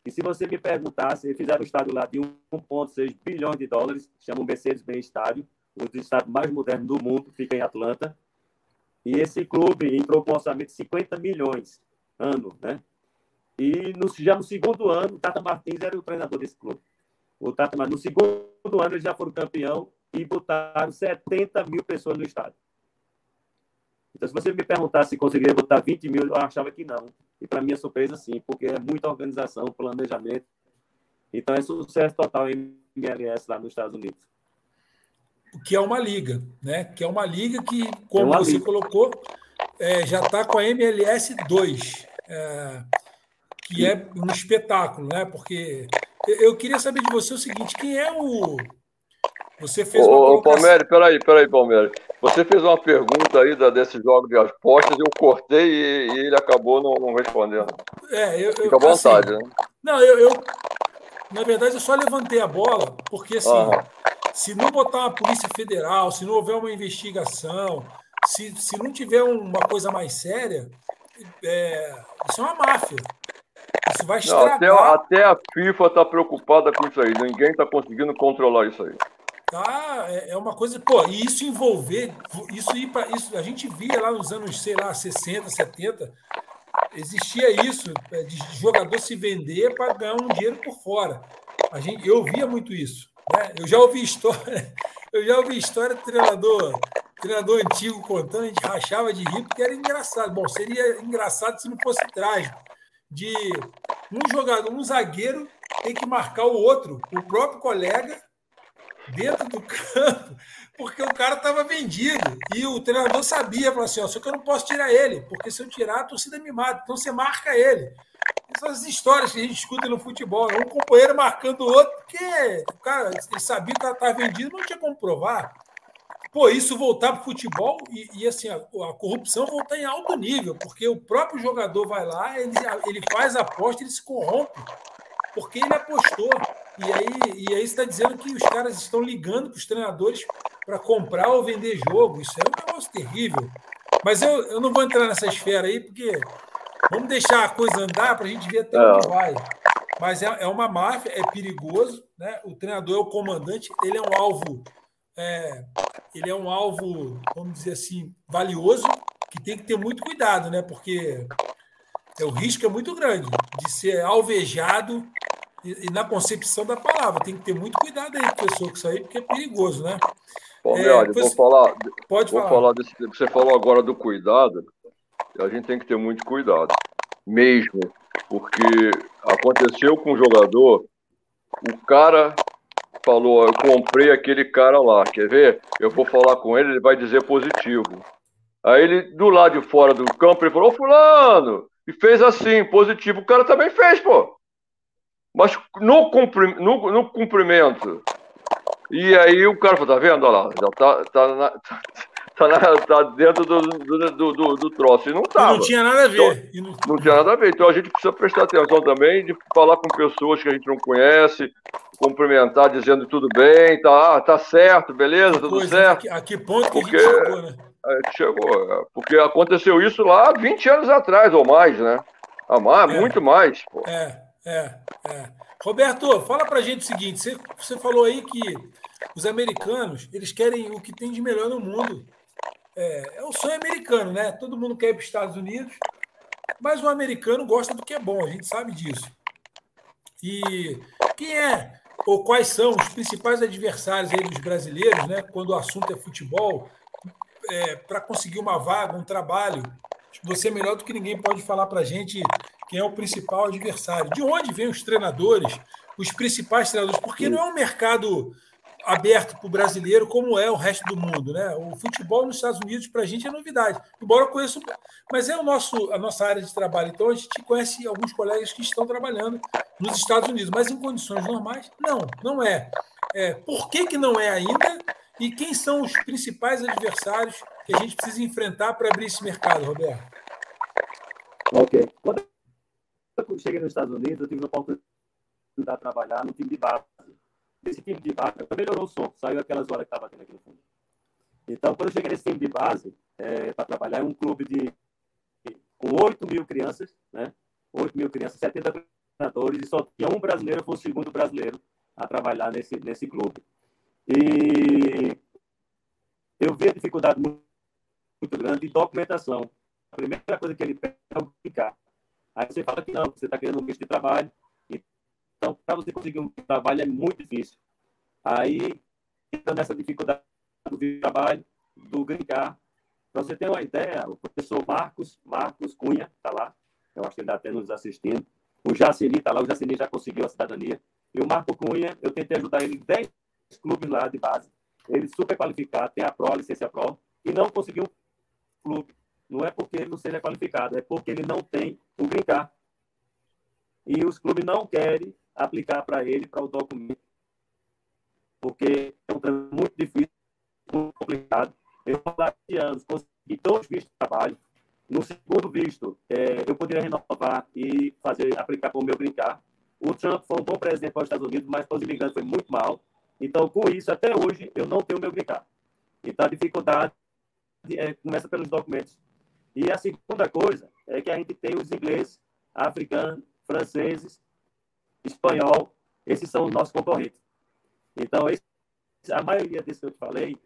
Speaker 2: E se você me perguntasse, fizeram um estádio lá de 1,6 bilhões de dólares, chama o Mercedes-Benz Estádio, dos estádios mais modernos do mundo, fica em Atlanta. E esse clube entrou com orçamento de 50 milhões ano, né? E no, já no segundo ano, o Tata Martins era o treinador desse clube. O Tata no segundo ano, eles já foram campeão e botaram 70 mil pessoas no estádio. Então, se você me perguntasse se conseguiria botar 20 mil, eu achava que não. E para minha surpresa, sim, porque é muita organização, planejamento. Então, é sucesso total em MLS lá nos Estados Unidos.
Speaker 1: Que é uma liga, né? Que é uma liga que, como é você liga. colocou, é, já está com a MLS 2, é, que é um espetáculo, né? Porque eu queria saber de você o seguinte: quem é o
Speaker 3: você fez uma Ô, Palmeiras, peraí, peraí, Palmeiras. Você fez uma pergunta aí da, desse jogo de apostas, eu cortei e, e ele acabou não, não, respondendo.
Speaker 1: É, eu,
Speaker 3: Fica à vontade, assim,
Speaker 1: né? Não, eu, eu, Na verdade, eu só levantei a bola, porque assim, se não botar uma Polícia Federal, se não houver uma investigação, se, se não tiver uma coisa mais séria, é, isso é uma máfia. Isso vai estragar.
Speaker 3: Não, até, até a FIFA está preocupada com isso aí. Ninguém está conseguindo controlar isso aí.
Speaker 1: Tá, é, é uma coisa, pô, e isso envolver, isso ir para isso, a gente via lá nos anos, sei lá, 60, 70, existia isso, é, de jogador se vender para ganhar um dinheiro por fora. A gente, eu via muito isso. Né? Eu já ouvi história, eu já ouvi história do treinador, treinador antigo contando, a gente rachava de rir porque era engraçado. Bom, seria engraçado se não fosse trágico. De um jogador, um zagueiro tem que marcar o outro, o próprio colega, dentro do campo, porque o cara estava vendido. E o treinador sabia, falou assim: ó, só que eu não posso tirar ele, porque se eu tirar, a torcida me mata. Então você marca ele. Essas histórias que a gente escuta no futebol, né? um companheiro marcando o outro, porque o cara ele sabia que estava vendido, não tinha como provar. Pô, isso voltar para o futebol e, e assim, a, a, corrupção voltar em alto nível, porque o próprio jogador vai lá, ele, ele faz a aposta, ele se corrompe, porque ele apostou. E aí, e aí está dizendo que os caras estão ligando para os treinadores para comprar ou vender jogo. Isso é um negócio terrível. Mas eu, eu não vou entrar nessa esfera aí, porque vamos deixar a coisa andar para a gente ver até onde vai. Mas é, é uma máfia, é perigoso. Né? O treinador é o comandante, ele é um alvo, é, ele é um alvo, vamos dizer assim, valioso, que tem que ter muito cuidado, né? Porque é, o risco é muito grande de ser alvejado e, na concepção da palavra. Tem que ter muito cuidado aí, professor, com isso aí, porque é perigoso, né?
Speaker 3: Bom, é, olha, vou falar. Pode vou falar. falar desse, você falou agora do cuidado. A gente tem que ter muito cuidado, mesmo, porque aconteceu com o jogador, o cara falou, eu comprei aquele cara lá, quer ver? Eu vou falar com ele, ele vai dizer positivo. Aí ele, do lado de fora do campo, ele falou, ô fulano, e fez assim, positivo. O cara também fez, pô. Mas no, cumpri, no, no cumprimento. E aí o cara falou, tá vendo? Olha lá, já tá, tá, na, tá, na, tá dentro do, do, do, do, troço. E não tava.
Speaker 1: E não tinha nada a ver.
Speaker 3: Então, não... não tinha nada a ver. Então a gente precisa prestar atenção também de falar com pessoas que a gente não conhece, cumprimentar dizendo tudo bem, tá, tá certo, beleza, tudo Coisa, certo.
Speaker 1: A que ponto que Porque... a gente chegou, né?
Speaker 3: chegou, é, porque aconteceu isso lá 20 anos atrás ou mais, né? Ah, mais, é, muito mais. Pô.
Speaker 1: É, é, é. Roberto, fala pra gente o seguinte: você, você falou aí que os americanos eles querem o que tem de melhor no mundo. É, é o sonho americano, né? Todo mundo quer ir para os Estados Unidos, mas o americano gosta do que é bom, a gente sabe disso. E quem é ou quais são os principais adversários aí dos brasileiros, né? Quando o assunto é futebol, é, para conseguir uma vaga, um trabalho. Você é melhor do que ninguém pode falar para a gente quem é o principal adversário. De onde vêm os treinadores, os principais treinadores? Porque não é um mercado aberto para o brasileiro como é o resto do mundo. Né? O futebol nos Estados Unidos, para a gente, é novidade. Embora eu conheça. Mas é o nosso, a nossa área de trabalho. Então, a gente conhece alguns colegas que estão trabalhando nos Estados Unidos. Mas em condições normais, não, não é. é por que, que não é ainda? E quem são os principais adversários que a gente precisa enfrentar para abrir esse mercado, Roberto?
Speaker 2: Ok. Quando eu cheguei nos Estados Unidos, eu tive a oportunidade de trabalhar no time de base esse time de base melhorou o som, saiu aquelas horas que estava tendo aqui no fundo. Então, quando eu cheguei nesse time de base, é, para trabalhar, é um clube de com 8 mil crianças, né? 8 mil crianças, 70 treinadores, e só tinha um brasileiro, foi o segundo brasileiro a trabalhar nesse, nesse clube. E eu vi a dificuldade muito, muito grande de documentação. A primeira coisa que ele pede é publicar. Aí você fala que não, você está querendo um visto de trabalho, então, para você conseguir um trabalho é muito difícil. Aí, entra nessa dificuldade do trabalho, do grincar. Para você ter uma ideia, o professor Marcos, Marcos Cunha, está lá, eu acho que ele está até nos assistindo. O Jaceni está lá, o Jaceni já conseguiu a cidadania. E o Marco Cunha, eu tentei ajudar ele em 10 clubes lá de base. Ele super qualificado, tem a PRO, a licença PRO, e não conseguiu um clube. Não é porque ele não seja qualificado, é porque ele não tem o brincar. E os clubes não querem aplicar para ele, para o documento, porque é um trâmite muito difícil, muito complicado. Eu, há anos, consegui dois vistos de trabalho. No segundo visto, é, eu poderia renovar e fazer, aplicar para o meu brincar. O Trump foi um bom presidente para os Estados Unidos, mas para os imigrantes foi muito mal. Então, com isso, até hoje, eu não tenho meu brincar. Então, a dificuldade é, começa pelos documentos. E a segunda coisa é que a gente tem os ingleses, africanos, franceses espanhol, esses são os nossos concorrentes. Então, esse, a maioria desses que eu te falei,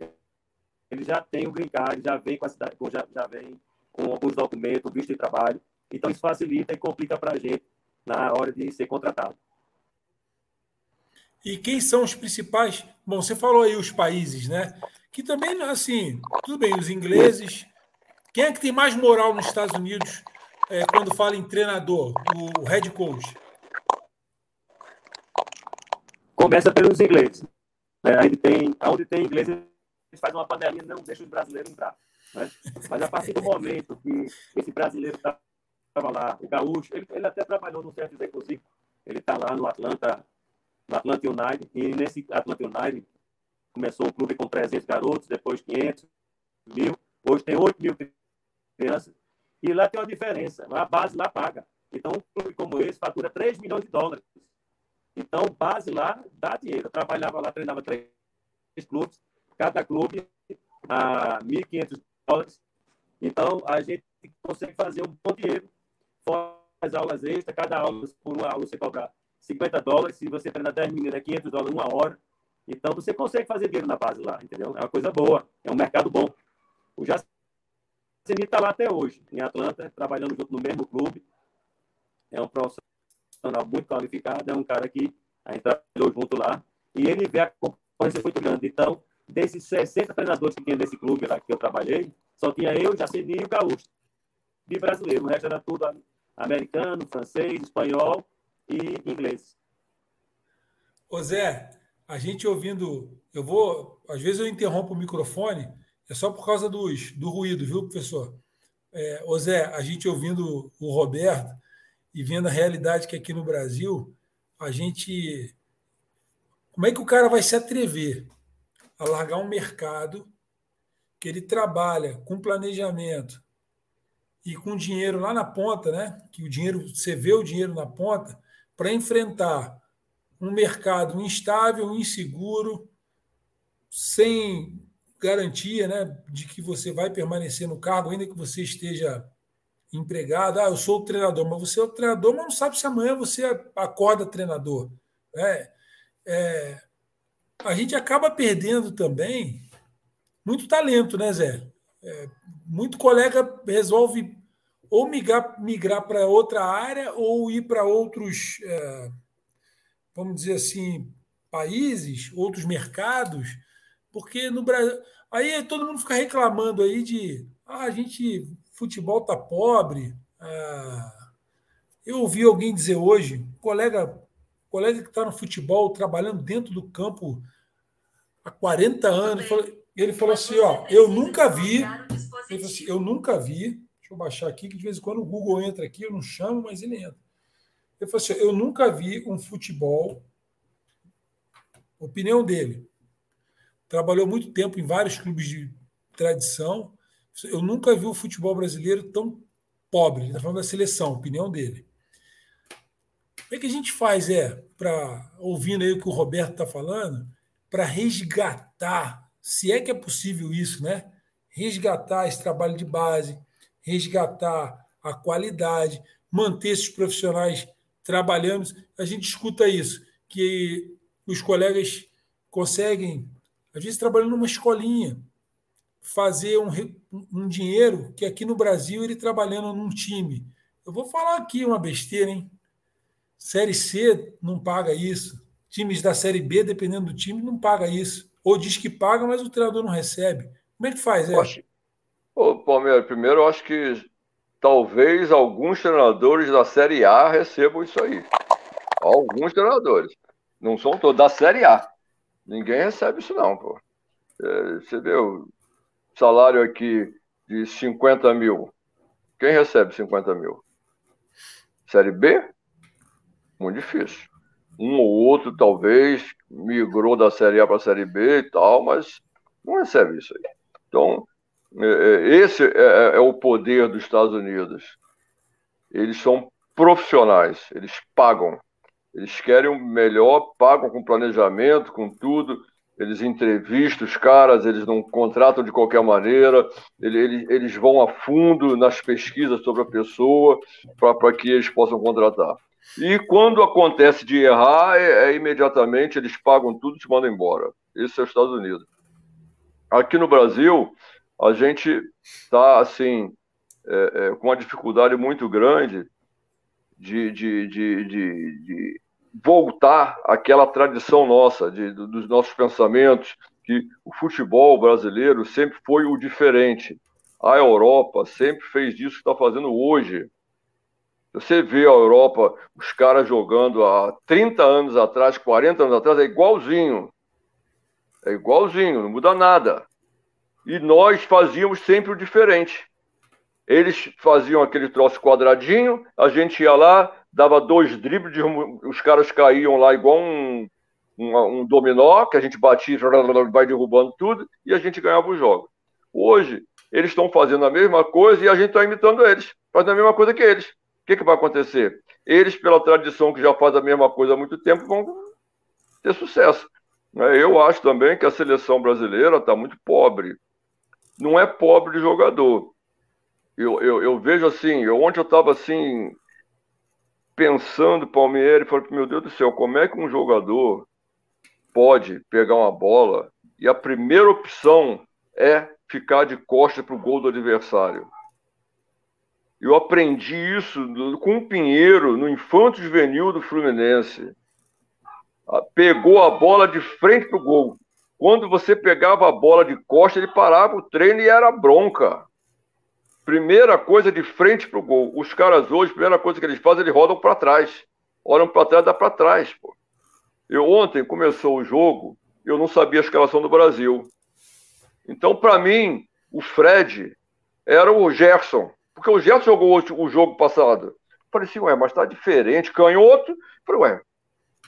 Speaker 2: ele já tem o green card, já vem com a cidade, já, já vem com alguns documentos, visto de trabalho. Então, isso facilita e complica para a gente na hora de ser contratado.
Speaker 1: E quem são os principais? Bom, você falou aí os países, né? Que também, assim, tudo bem, os ingleses. Quem é que tem mais moral nos Estados Unidos é, quando fala em treinador, o head coach?
Speaker 2: Começa pelos ingleses. Né? Aí tem, onde tem inglês, eles fazem uma panelinha, não deixa os brasileiros entrar. Né? Mas a partir do momento que esse brasileiro estava lá, o gaúcho, ele, ele até trabalhou no certo executivo, ele está lá no Atlanta, no Atlanta United, e nesse Atlanta United começou o clube com 300 garotos, depois 500 mil, hoje tem 8 mil crianças, e lá tem uma diferença, a base lá paga. Então, um clube como esse fatura 3 milhões de dólares. Então, base lá dá dinheiro. Eu trabalhava lá, treinava três clubes, cada clube a 1.500 dólares. Então, a gente consegue fazer um bom dinheiro. Faz aulas extras, cada aula, por uma aula, você cobra 50 dólares. Se você treina 10 meninas, é 500 dólares uma hora. Então, você consegue fazer dinheiro na base lá, entendeu? É uma coisa boa, é um mercado bom. O Jaceni está lá até hoje, em Atlanta, trabalhando junto no mesmo clube. É um profissional profissional muito qualificado, é um cara que a gente trabalhou junto lá, e ele vê a concorrência muito grande. Então, desses 60 treinadores que tinha nesse clube lá que eu trabalhei, só tinha eu, Jaceni e o Gaúcho, de brasileiro. O resto era tudo americano, francês, espanhol e inglês.
Speaker 1: Ô Zé, a gente ouvindo, eu vou, às vezes eu interrompo o microfone, é só por causa dos, do ruído, viu, professor? É, ô Zé, a gente ouvindo o Roberto, e vendo a realidade que aqui no Brasil, a gente. Como é que o cara vai se atrever a largar um mercado que ele trabalha com planejamento e com dinheiro lá na ponta, né? Que o dinheiro, você vê o dinheiro na ponta, para enfrentar um mercado instável, inseguro, sem garantia né, de que você vai permanecer no cargo, ainda que você esteja empregado, ah, eu sou o treinador, mas você é o treinador, mas não sabe se amanhã você acorda treinador. É, é, a gente acaba perdendo também muito talento, né, Zé? É, muito colega resolve ou migrar, migrar para outra área ou ir para outros, é, vamos dizer assim, países, outros mercados, porque no Brasil. Aí todo mundo fica reclamando aí de ah, a gente futebol está pobre. Ah, eu ouvi alguém dizer hoje, colega, colega que está no futebol, trabalhando dentro do campo, há 40 anos. Ele falou assim: ó, eu nunca vi. Ele falou assim, eu nunca vi. Deixa eu baixar aqui, que de vez em quando o Google entra aqui, eu não chamo, mas ele entra. Ele falou assim: eu nunca vi um futebol. Opinião dele. Trabalhou muito tempo em vários clubes de tradição. Eu nunca vi o futebol brasileiro tão pobre. Ele está falando da seleção, opinião dele. O que, é que a gente faz, é, para ouvindo aí o que o Roberto está falando, para resgatar, se é que é possível isso, né? Resgatar esse trabalho de base, resgatar a qualidade, manter esses profissionais trabalhando. A gente escuta isso, que os colegas conseguem, às vezes trabalhando numa escolinha, fazer um, um dinheiro que aqui no Brasil ele trabalhando num time. Eu vou falar aqui uma besteira, hein? Série C não paga isso. Times da Série B, dependendo do time, não paga isso. Ou diz que paga, mas o treinador não recebe. Como é que faz? É?
Speaker 3: Acho... Ô, Palmeiras, primeiro eu acho que talvez alguns treinadores da Série A recebam isso aí. Alguns treinadores. Não são todos. Da Série A. Ninguém recebe isso, não, pô. É, você o salário aqui de 50 mil. Quem recebe 50 mil? Série B? muito difícil. Um ou outro, talvez, migrou da Série A para a Série B e tal, mas não recebe isso aí. Então, é, é, esse é, é, é o poder dos Estados Unidos. Eles são profissionais, eles pagam. Eles querem o melhor, pagam com planejamento, com tudo. Eles entrevistam os caras, eles não contratam de qualquer maneira, eles, eles vão a fundo nas pesquisas sobre a pessoa para que eles possam contratar. E quando acontece de errar, é, é, imediatamente eles pagam tudo e te mandam embora. Isso é os Estados Unidos. Aqui no Brasil, a gente está assim, é, é, com uma dificuldade muito grande de, de, de, de, de voltar àquela tradição nossa, de, dos nossos pensamentos, que o futebol brasileiro sempre foi o diferente. A Europa sempre fez isso que está fazendo hoje. Você vê a Europa, os caras jogando há 30 anos atrás, 40 anos atrás, é igualzinho. É igualzinho, não muda nada. E nós fazíamos sempre o diferente. Eles faziam aquele troço quadradinho, a gente ia lá, dava dois dribles, os caras caíam lá igual um, um, um dominó, que a gente batia, vai derrubando tudo, e a gente ganhava o jogo. Hoje, eles estão fazendo a mesma coisa e a gente está imitando eles, fazendo a mesma coisa que eles que, que vai acontecer? Eles, pela tradição que já faz a mesma coisa há muito tempo, vão ter sucesso. Né? Eu acho também que a seleção brasileira está muito pobre. Não é pobre de jogador. Eu, eu, eu vejo assim, eu, ontem eu estava assim, pensando, Palmeiras, falei, meu Deus do céu, como é que um jogador pode pegar uma bola e a primeira opção é ficar de costa para o gol do adversário? Eu aprendi isso com o Pinheiro, no Infanto Juvenil do Fluminense. Ah, pegou a bola de frente para o gol. Quando você pegava a bola de costa, ele parava o treino e era bronca. Primeira coisa de frente para o gol. Os caras hoje, primeira coisa que eles fazem, eles rodam para trás. Olham para trás, dá para trás. Pô. Eu ontem começou o jogo, eu não sabia a escalação do Brasil. Então, para mim, o Fred era o Gerson. Porque o Gerson jogou o jogo passado. Falei assim, ué, mas tá diferente. Canhoto. Falei, ué,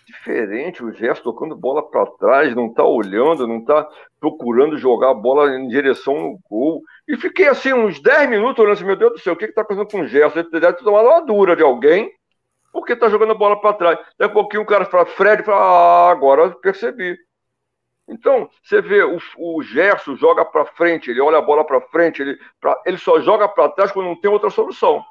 Speaker 3: diferente o Gerson tocando bola para trás, não tá olhando, não tá procurando jogar a bola em direção no gol. E fiquei assim uns 10 minutos olhando assim, meu Deus do céu, o que que tá acontecendo com o Gerson? Ele deve ter tomado uma dura de alguém, porque tá jogando a bola para trás. Daqui a pouquinho o cara fala, Fred, fala, ah, agora eu percebi. Então, você vê, o, o Gerson joga para frente, ele olha a bola para frente, ele, pra, ele só joga para trás quando não tem outra solução.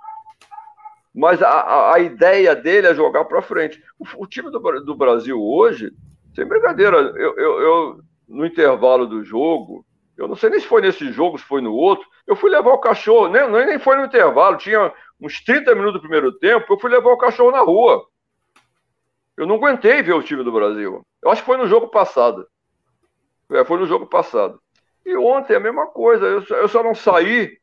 Speaker 3: Mas a, a, ideia dele é jogar para frente. O, o, time do, do, Brasil hoje, sem brincadeira, eu, eu, eu, no intervalo do jogo, eu não sei nem se foi nesse jogo, se foi no outro, eu fui levar o cachorro, nem, nem foi no intervalo, tinha uns 30 minutos do primeiro tempo, eu fui levar o cachorro na rua. Eu não aguentei ver o time do Brasil. Eu acho que foi no jogo passado. É, foi no jogo passado. E ontem a mesma coisa. Eu, eu só não saí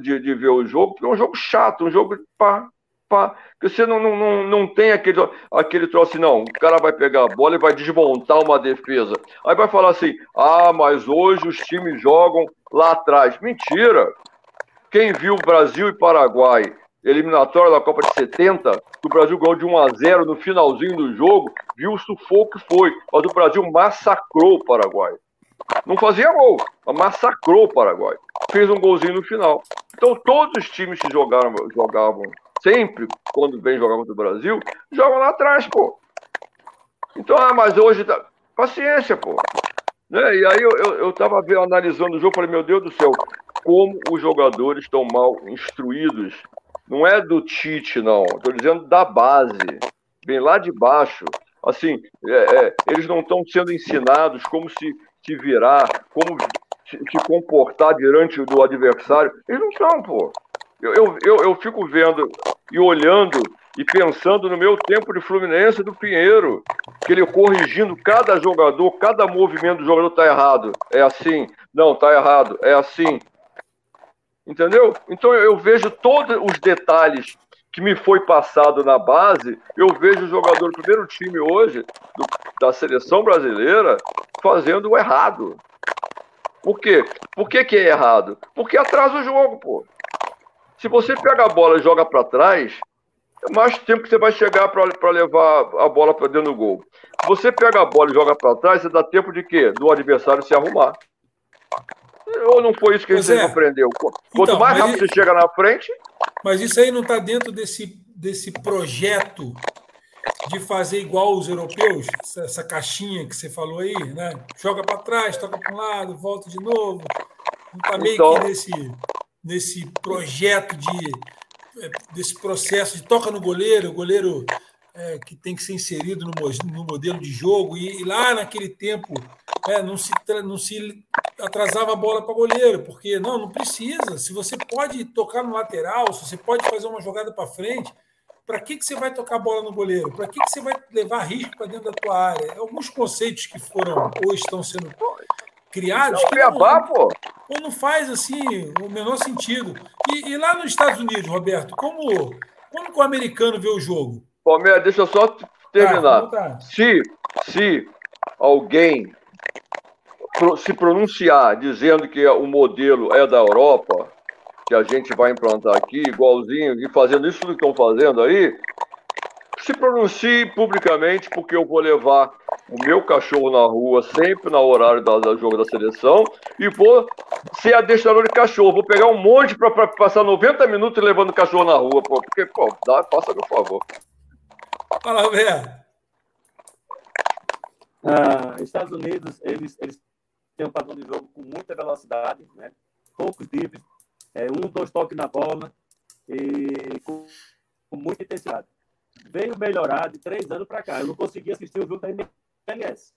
Speaker 3: de, de, ver o jogo, porque é um jogo chato, um jogo para pá. Porque você não, não, não, não tem aquele, aquele troço não. O cara vai pegar a bola e vai desmontar uma defesa. Aí vai falar assim: ah, mas hoje os times jogam lá atrás. Mentira! Quem viu Brasil e Paraguai, eliminatória da Copa de 70, que o Brasil ganhou de 1 a 0 no finalzinho do jogo, viu o sufoco que foi. Mas o Brasil massacrou o Paraguai. Não fazia gol, mas massacrou o Paraguai. Fez um golzinho no final. Então todos os times que jogaram, jogavam sempre, quando vem jogar contra o Brasil, jogam lá atrás, pô. Então, ah, mas hoje tá. Paciência, pô. Né? E aí eu, eu, eu tava analisando o jogo, falei, meu Deus do céu, como os jogadores estão mal instruídos. Não é do Tite, não. Estou dizendo da base. Vem lá de baixo. Assim, é, é, eles não estão sendo ensinados como se, se virar, como se comportar diante do adversário. Eles não são, pô. Eu, eu, eu, eu, fico vendo e olhando e pensando no meu tempo de Fluminense do Pinheiro, que ele corrigindo cada jogador, cada movimento do jogador tá errado. É assim, não, tá errado, é assim. Entendeu? Então eu vejo todos os detalhes que me foi passado na base, eu vejo o jogador do primeiro time hoje, do, da seleção brasileira, fazendo o errado. Por quê? Por que, que é errado? Porque atrasa o jogo, pô. Se você pega a bola e joga para trás, é mais tempo que você vai chegar para levar a bola para dentro do gol. Se você pega a bola e joga para trás, você dá tempo de quê? Do adversário se arrumar. Ou não foi isso que a gente é. aprendeu? Quanto então, mais rápido você chega na frente.
Speaker 1: Mas isso aí não está dentro desse, desse projeto de fazer igual os europeus, essa caixinha que você falou aí, né? Joga para trás, toca para um lado, volta de novo. Não está meio então, que nesse, nesse projeto de é, desse processo de toca no goleiro, o goleiro é, que tem que ser inserido no, no modelo de jogo, e, e lá naquele tempo é, não, se, não se atrasava a bola para goleiro, porque não, não precisa. Se você pode tocar no lateral, se você pode fazer uma jogada para frente, para que, que você vai tocar a bola no goleiro? Para que, que você vai levar risco para dentro da tua área? Alguns conceitos que foram ou estão sendo criados.
Speaker 3: Não, que não, pô.
Speaker 1: Ou não faz assim o menor sentido. E, e lá nos Estados Unidos, Roberto, como, como o americano vê o jogo?
Speaker 3: Palmeiras, deixa eu só terminar. Tá, se, se alguém se pronunciar dizendo que o modelo é da Europa, que a gente vai implantar aqui, igualzinho, e fazendo isso que estão fazendo aí, se pronuncie publicamente, porque eu vou levar o meu cachorro na rua sempre no horário do, jogo da seleção e vou ser adestrador de cachorro. Vou pegar um monte para passar 90 minutos levando o cachorro na rua, pô, porque, pô, dá, passa meu favor.
Speaker 1: Fala, Roberto.
Speaker 2: Ah, Estados Unidos, eles, eles têm um padrão de jogo com muita velocidade, né? poucos dribles, é, um, dois toques na bola e com, com muita intensidade. Veio melhorar de três anos para cá. Eu não conseguia assistir o jogo da MLS.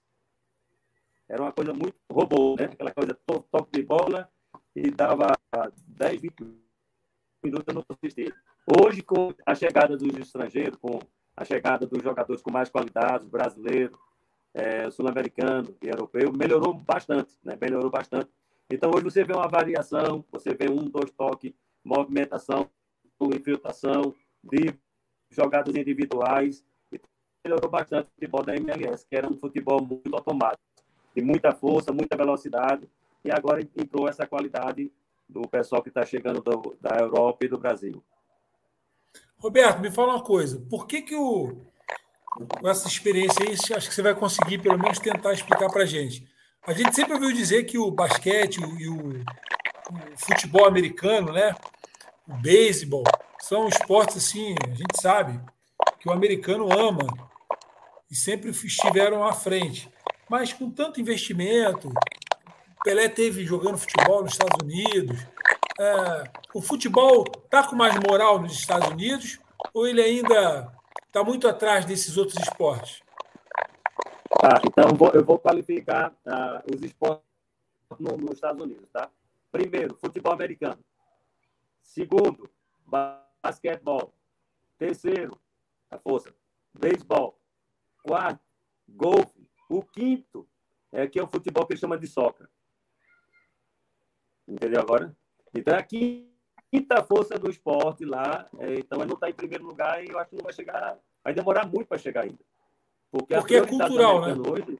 Speaker 2: Era uma coisa muito robô, né? Aquela coisa to toque de bola e dava 10, 20 minutos eu não assistia. Hoje, com a chegada dos estrangeiros, com a chegada dos jogadores com mais qualidade, brasileiro, é, sul-americano e europeu, melhorou bastante, né? Melhorou bastante. Então, hoje você vê uma variação, você vê um, dois toques, movimentação, infiltração, de jogadas individuais. Melhorou bastante o futebol da MLS, que era um futebol muito automático, de muita força, muita velocidade, e agora entrou essa qualidade do pessoal que está chegando do, da Europa e do Brasil.
Speaker 1: Roberto, me fala uma coisa. Por que, que o, com essa experiência aí, acho que você vai conseguir pelo menos tentar explicar para a gente. A gente sempre ouviu dizer que o basquete e o, o, futebol americano, né, o beisebol, são esportes assim, a gente sabe que o americano ama e sempre estiveram à frente. Mas com tanto investimento, Pelé teve jogando futebol nos Estados Unidos, é, o futebol está com mais moral nos Estados Unidos ou ele ainda está muito atrás desses outros esportes?
Speaker 2: Tá, então vou, eu vou qualificar uh, os esportes no, nos Estados Unidos, tá? Primeiro, futebol americano. Segundo, basquetebol. Terceiro, a força, beisebol. Quarto, golfe. O quinto é que é o futebol que ele chama de soccer. Entendeu agora? Então, aqui quinta força do esporte lá, é, então ele não está em primeiro lugar e eu acho que não vai chegar, vai demorar muito para chegar ainda.
Speaker 1: Porque, Porque é cultural, né?
Speaker 2: Hoje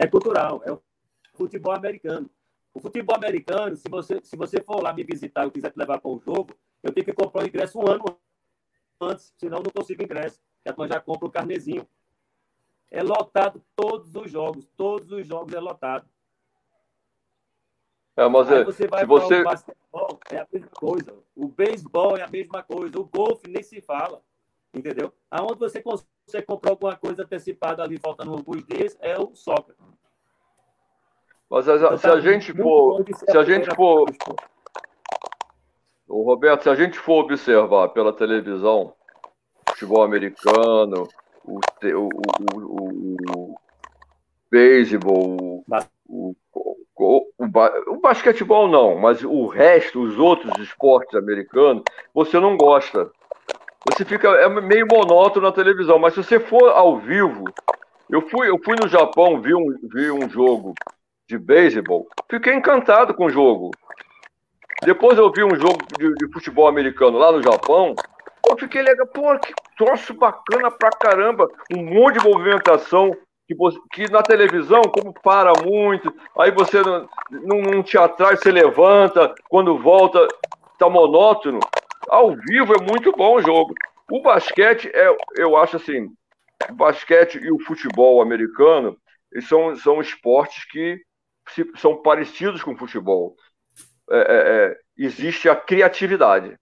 Speaker 2: é cultural, é o futebol americano. O futebol americano, se você, se você for lá me visitar e quiser te levar para um jogo, eu tenho que comprar o ingresso um ano antes, senão eu não consigo ingresso. Já, já compro o carnezinho. É lotado todos os jogos, todos os jogos é lotado.
Speaker 3: É, mas Aí é,
Speaker 2: você vai
Speaker 3: se você...
Speaker 2: o basquetebol, é a mesma coisa. O beisebol é a mesma coisa. O golfe nem se fala. Entendeu? Aonde você consegue comprar alguma coisa antecipada ali, faltando alguns dias, é o soccer.
Speaker 3: Mas a, então, se a tá gente for. Se a gente for. O Roberto, se a gente for observar pela televisão, futebol americano, o, o, o, o, o beisebol, o, o, o, basquetebol não, mas o resto, os outros esportes americanos, você não gosta. Você fica é meio monótono na televisão, mas se você for ao vivo, eu fui, eu fui no Japão, vi um, vi um jogo de beisebol, fiquei encantado com o jogo. Depois eu vi um jogo de, de futebol americano lá no Japão, eu fiquei legal, pô, que troço bacana pra caramba, um monte de movimentação, que, você, que na televisão, como para muito, aí você não, não, não te atrai, você levanta, quando volta, tá monótono. Ao vivo é muito bom o jogo. O basquete, é, eu acho assim, o basquete e o futebol americano são, são esportes que se, são parecidos com o futebol. É, é, é, existe a criatividade.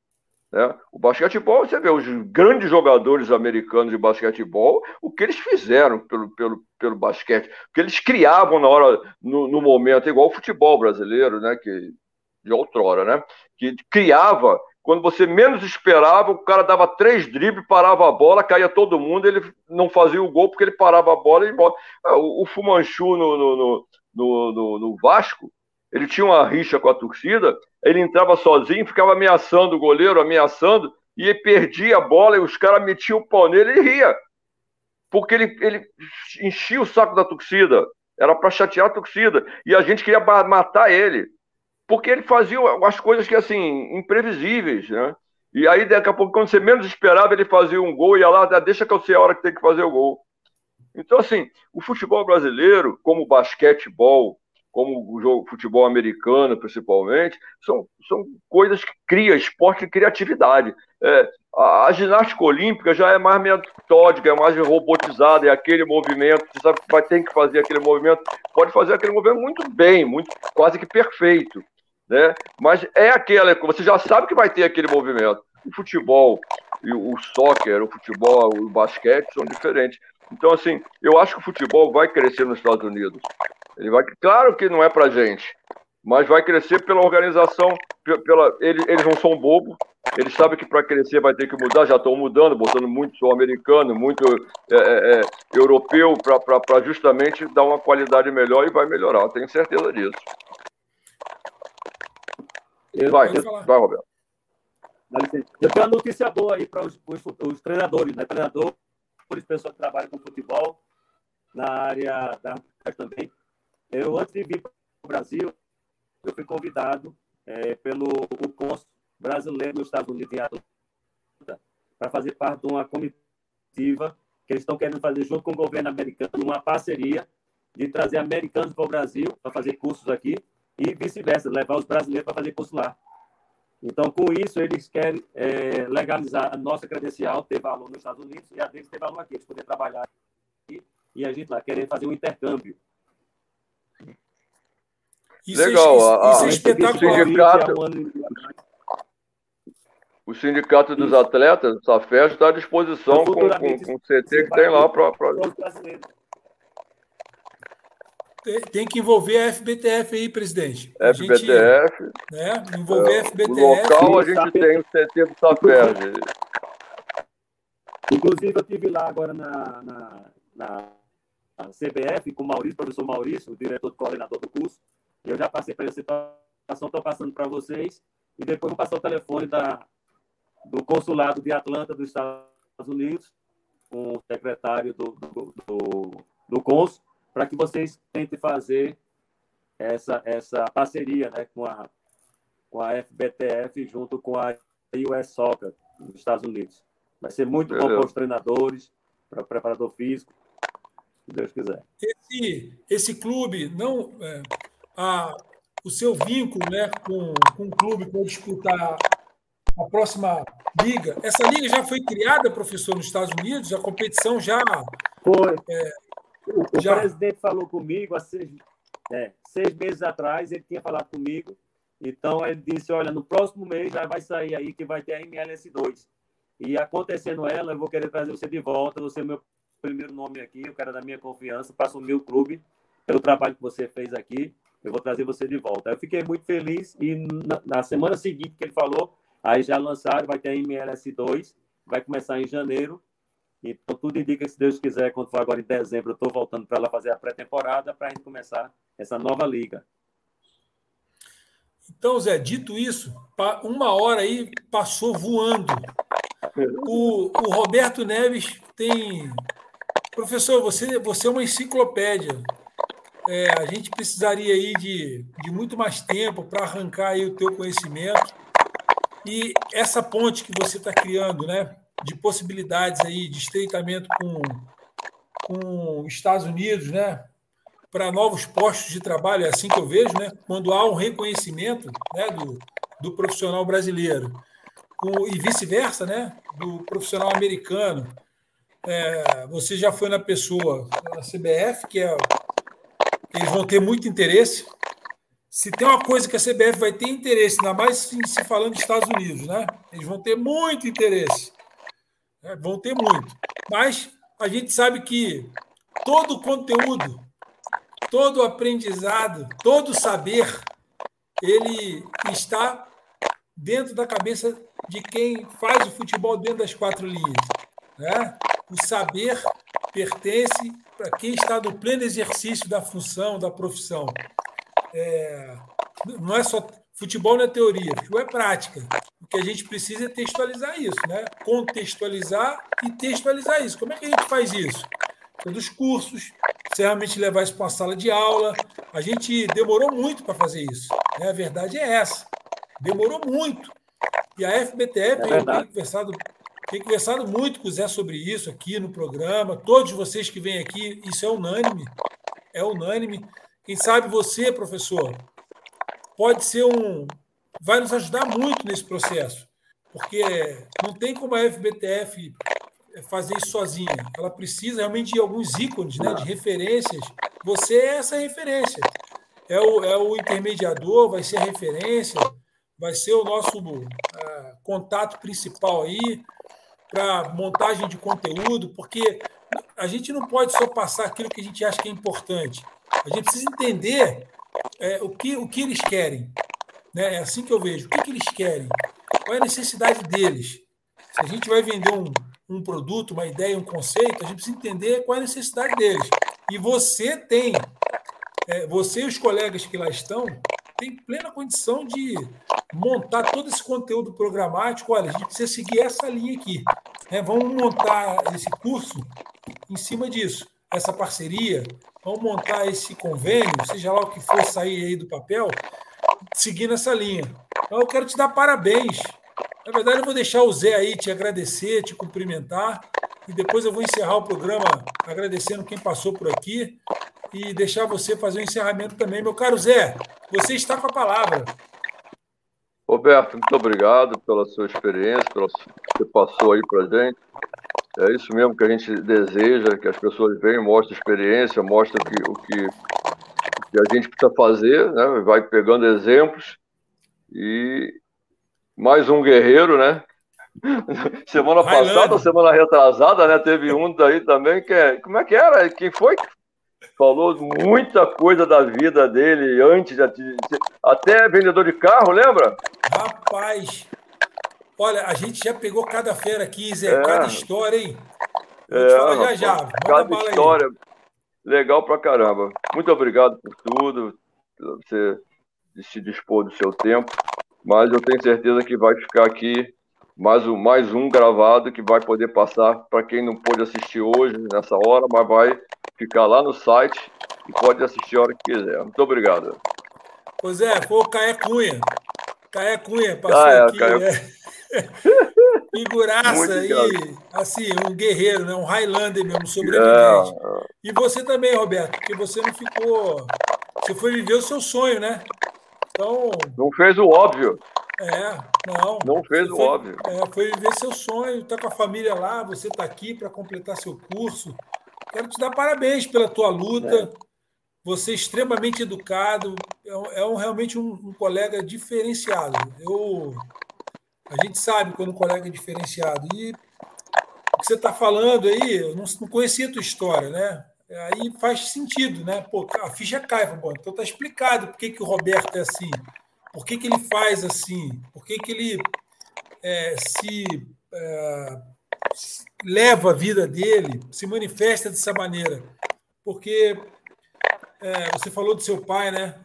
Speaker 3: Né? O basquetebol, você vê, os grandes jogadores americanos de basquetebol, o que eles fizeram pelo, pelo, pelo basquete, o que eles criavam na hora, no, no momento, igual o futebol brasileiro, né? que, de outrora, né? que criava, quando você menos esperava, o cara dava três dribles, parava a bola, caía todo mundo, ele não fazia o gol porque ele parava a bola e embora. Ah, o, o Fumanchu no, no, no, no, no Vasco, ele tinha uma rixa com a torcida, ele entrava sozinho, ficava ameaçando o goleiro, ameaçando, e perdia a bola e os caras metiam o pau nele e ria. Porque ele, ele enchia o saco da torcida. Era para chatear a torcida. E a gente queria matar ele. Porque ele fazia as coisas que, assim, imprevisíveis, né? E aí, daqui a pouco, quando você menos esperava, ele fazia um gol e ia lá, ah, deixa que eu sei a hora que tem que fazer o gol. Então, assim, o futebol brasileiro, como o basquetebol, como o jogo futebol americano, principalmente, são, são coisas que criam esporte de criatividade. É, a, a, ginástica olímpica já é mais metódica, é mais robotizada, é aquele movimento, você sabe que vai ter que fazer aquele movimento, pode fazer aquele movimento muito bem, muito quase que perfeito. Né? Mas é aquela, você já sabe que vai ter aquele movimento. O futebol, o soccer, o futebol, o basquete são diferentes. Então, assim, eu acho que o futebol vai crescer nos Estados Unidos. Ele vai, claro que não é para gente, mas vai crescer pela organização. Pela, eles, eles não são bobos, eles sabem que para crescer vai ter que mudar, já estão mudando, botando muito sul-americano, muito é, é, é europeu, para justamente dar uma qualidade melhor e vai melhorar, tenho certeza disso.
Speaker 2: Eu vai, vai, Roberto. Eu tenho uma notícia boa aí para os, os, os, treinadores, né? Treinadores, pessoas que trabalham com futebol, na área da também. Eu, antes de vir para o Brasil, eu fui convidado é, pelo o brasileiro nos Estados Unidos em Atlanta para fazer parte de uma comitiva que eles estão querendo fazer junto com o governo americano, uma parceria de trazer americanos para o Brasil para fazer cursos aqui e vice-versa, levar os brasileiros para fazer curso lá. Então, com isso, eles querem é, legalizar a nossa credencial, ter valor nos Estados Unidos, e a deles ter valor aqui, eles poder trabalhar aqui, e a gente lá querer fazer um intercâmbio.
Speaker 3: Isso é Legal. É, isso, é espetacular. O sindicato, dos atletas, o SAFES, está à disposição com, com, com o CT que tem lá para. Pra...
Speaker 1: Tem que envolver a FBTF aí, presidente.
Speaker 3: FBTF. Gente,
Speaker 1: né, envolver é, a FBTF.
Speaker 3: No local a gente tem o CT do SAFES.
Speaker 2: Inclusive, eu estive lá agora na, na, na CBF com o Maurício, professor Maurício, o diretor coordenador do curso. Eu já passei para essa situação, estou passando para vocês. E depois vou passar o telefone da, do consulado de Atlanta, dos Estados Unidos, com o secretário do, do, do, do cônsul, para que vocês tentem fazer essa, essa parceria né, com, a, com a FBTF junto com a US Soccer nos Estados Unidos. Vai ser muito bom para os treinadores, para o preparador físico, se Deus quiser.
Speaker 1: Esse, esse clube, não, é, a, o seu vínculo né, com, com o clube para disputar a próxima liga, essa liga já foi criada, professor, nos Estados Unidos? A competição já.
Speaker 2: Foi. É, o, já... presidente falou comigo há seis, é, seis meses atrás, ele tinha falado comigo. Então, ele disse: Olha, no próximo mês já vai sair aí que vai ter a MLS2. E acontecendo ela, eu vou querer trazer você de volta. Você é o meu primeiro nome aqui, o cara da minha confiança, para assumir o clube pelo trabalho que você fez aqui. Eu vou trazer você de volta. Eu fiquei muito feliz e na, na semana seguinte que ele falou, aí já lançaram, vai ter a MLS2, vai começar em janeiro. Então, tudo indica que, se Deus quiser, quando for agora em dezembro, eu estou voltando para lá fazer a pré-temporada para a gente começar essa nova liga.
Speaker 1: Então, Zé, dito isso, uma hora aí passou voando. O, o Roberto Neves tem. Professor, você, você é uma enciclopédia. É, a gente precisaria aí de, de muito mais tempo para arrancar aí o teu conhecimento. E essa ponte que você está criando, né, de possibilidades aí de estreitamento com, com Estados Unidos, né, para novos postos de trabalho, é assim que eu vejo, né, quando há um reconhecimento né, do, do profissional brasileiro com, e vice-versa, né, do profissional americano. É, você já foi na pessoa da CBF, que é eles vão ter muito interesse. Se tem uma coisa que a CBF vai ter interesse, ainda mais se, se falando dos Estados Unidos, né? Eles vão ter muito interesse. Né? Vão ter muito. Mas a gente sabe que todo o conteúdo, todo o aprendizado, todo o saber, ele está dentro da cabeça de quem faz o futebol dentro das quatro linhas. Né? O saber pertence para quem está no pleno exercício da função, da profissão. É, não é só futebol não é teoria, futebol é prática. O que a gente precisa é textualizar isso, né? Contextualizar e textualizar isso. Como é que a gente faz isso? Pelos cursos, se realmente levar isso para uma sala de aula. A gente demorou muito para fazer isso. Né? A verdade é essa. Demorou muito. E a FBTF, é eu tenho conversado, tenho conversado muito com o Zé sobre isso aqui no programa. Todos vocês que vêm aqui, isso é unânime. É unânime. Quem sabe você, professor, pode ser um. vai nos ajudar muito nesse processo. Porque não tem como a FBTF fazer isso sozinha. Ela precisa realmente de alguns ícones, né, de referências. Você é essa referência. É o, é o intermediador, vai ser a referência vai ser o nosso uh, contato principal aí para montagem de conteúdo, porque a gente não pode só passar aquilo que a gente acha que é importante. A gente precisa entender é, o, que, o que eles querem. Né? É assim que eu vejo. O que, que eles querem? Qual é a necessidade deles? Se a gente vai vender um, um produto, uma ideia, um conceito, a gente precisa entender qual é a necessidade deles. E você tem, é, você e os colegas que lá estão, tem plena condição de montar todo esse conteúdo programático. Olha, a gente precisa seguir essa linha aqui. Né? Vamos montar esse curso em cima disso, essa parceria. Vamos montar esse convênio, seja lá o que for sair aí do papel, seguindo essa linha. Então, eu quero te dar parabéns. Na verdade, eu vou deixar o Zé aí te agradecer, te cumprimentar, e depois eu vou encerrar o programa agradecendo quem passou por aqui e deixar você fazer o encerramento também. Meu caro Zé, você está com a palavra.
Speaker 3: Roberto, muito obrigado pela sua experiência, pelo que você passou aí para gente. É isso mesmo que a gente deseja, que as pessoas venham, mostrem experiência, mostrem o que, o que, o que a gente precisa fazer, né? vai pegando exemplos. E mais um guerreiro, né? Semana passada, semana retrasada, né? Teve um daí também que é. Como é que era? Quem foi falou muita coisa da vida dele antes de, até vendedor de carro, lembra?
Speaker 1: Rapaz, olha, a gente já pegou cada fera aqui, Zé, é. cada história, hein?
Speaker 3: É, já já. Cada história aí. legal pra caramba. Muito obrigado por tudo, você se dispor do seu tempo, mas eu tenho certeza que vai ficar aqui mais um, mais um gravado que vai poder passar para quem não pôde assistir hoje, nessa hora, mas vai ficar lá no site e pode assistir a hora que quiser. Muito obrigado.
Speaker 1: Pois é, foi o Caé Cunha. Caia Cunha passou ah, é, aqui. Caia... É. Figuraça aí, assim, um guerreiro, né? um Highlander mesmo, sobrevivente. É. E você também, Roberto, porque você não ficou. Você foi viver o seu sonho, né?
Speaker 3: Então. Não fez o óbvio.
Speaker 1: É, não.
Speaker 3: Não fez o
Speaker 1: foi,
Speaker 3: óbvio.
Speaker 1: É, foi viver seu sonho, tá com a família lá, você está aqui para completar seu curso. Quero te dar parabéns pela tua luta. É. Você é extremamente educado, é, é um, realmente um, um, colega diferenciado. Eu, a gente sabe quando um colega é diferenciado. E o que você está falando aí, eu não, não conhecia a tua história, né? Aí faz sentido, né? Pô, a ficha cai, bom, então tá explicado por que, que o Roberto é assim, por que, que ele faz assim, por que, que ele é, se, é, leva a vida dele, se manifesta dessa maneira. Porque é, você falou do seu pai, né?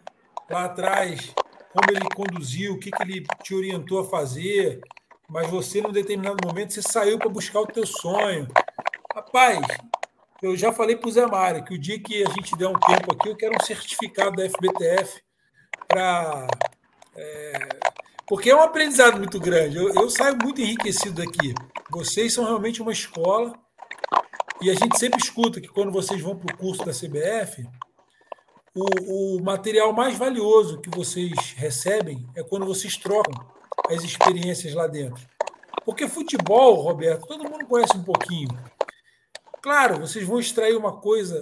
Speaker 1: Lá atrás, como ele conduziu, o que, que ele te orientou a fazer, mas você, num determinado momento, você saiu para buscar o teu sonho. Rapaz, eu já falei para o Zé Mário que o dia que a gente der um tempo aqui, eu quero um certificado da FBTF para. É, porque é um aprendizado muito grande. Eu, eu saio muito enriquecido daqui. Vocês são realmente uma escola. E a gente sempre escuta que quando vocês vão para o curso da CBF, o, o material mais valioso que vocês recebem é quando vocês trocam as experiências lá dentro. Porque futebol, Roberto, todo mundo conhece um pouquinho. Claro, vocês vão extrair uma coisa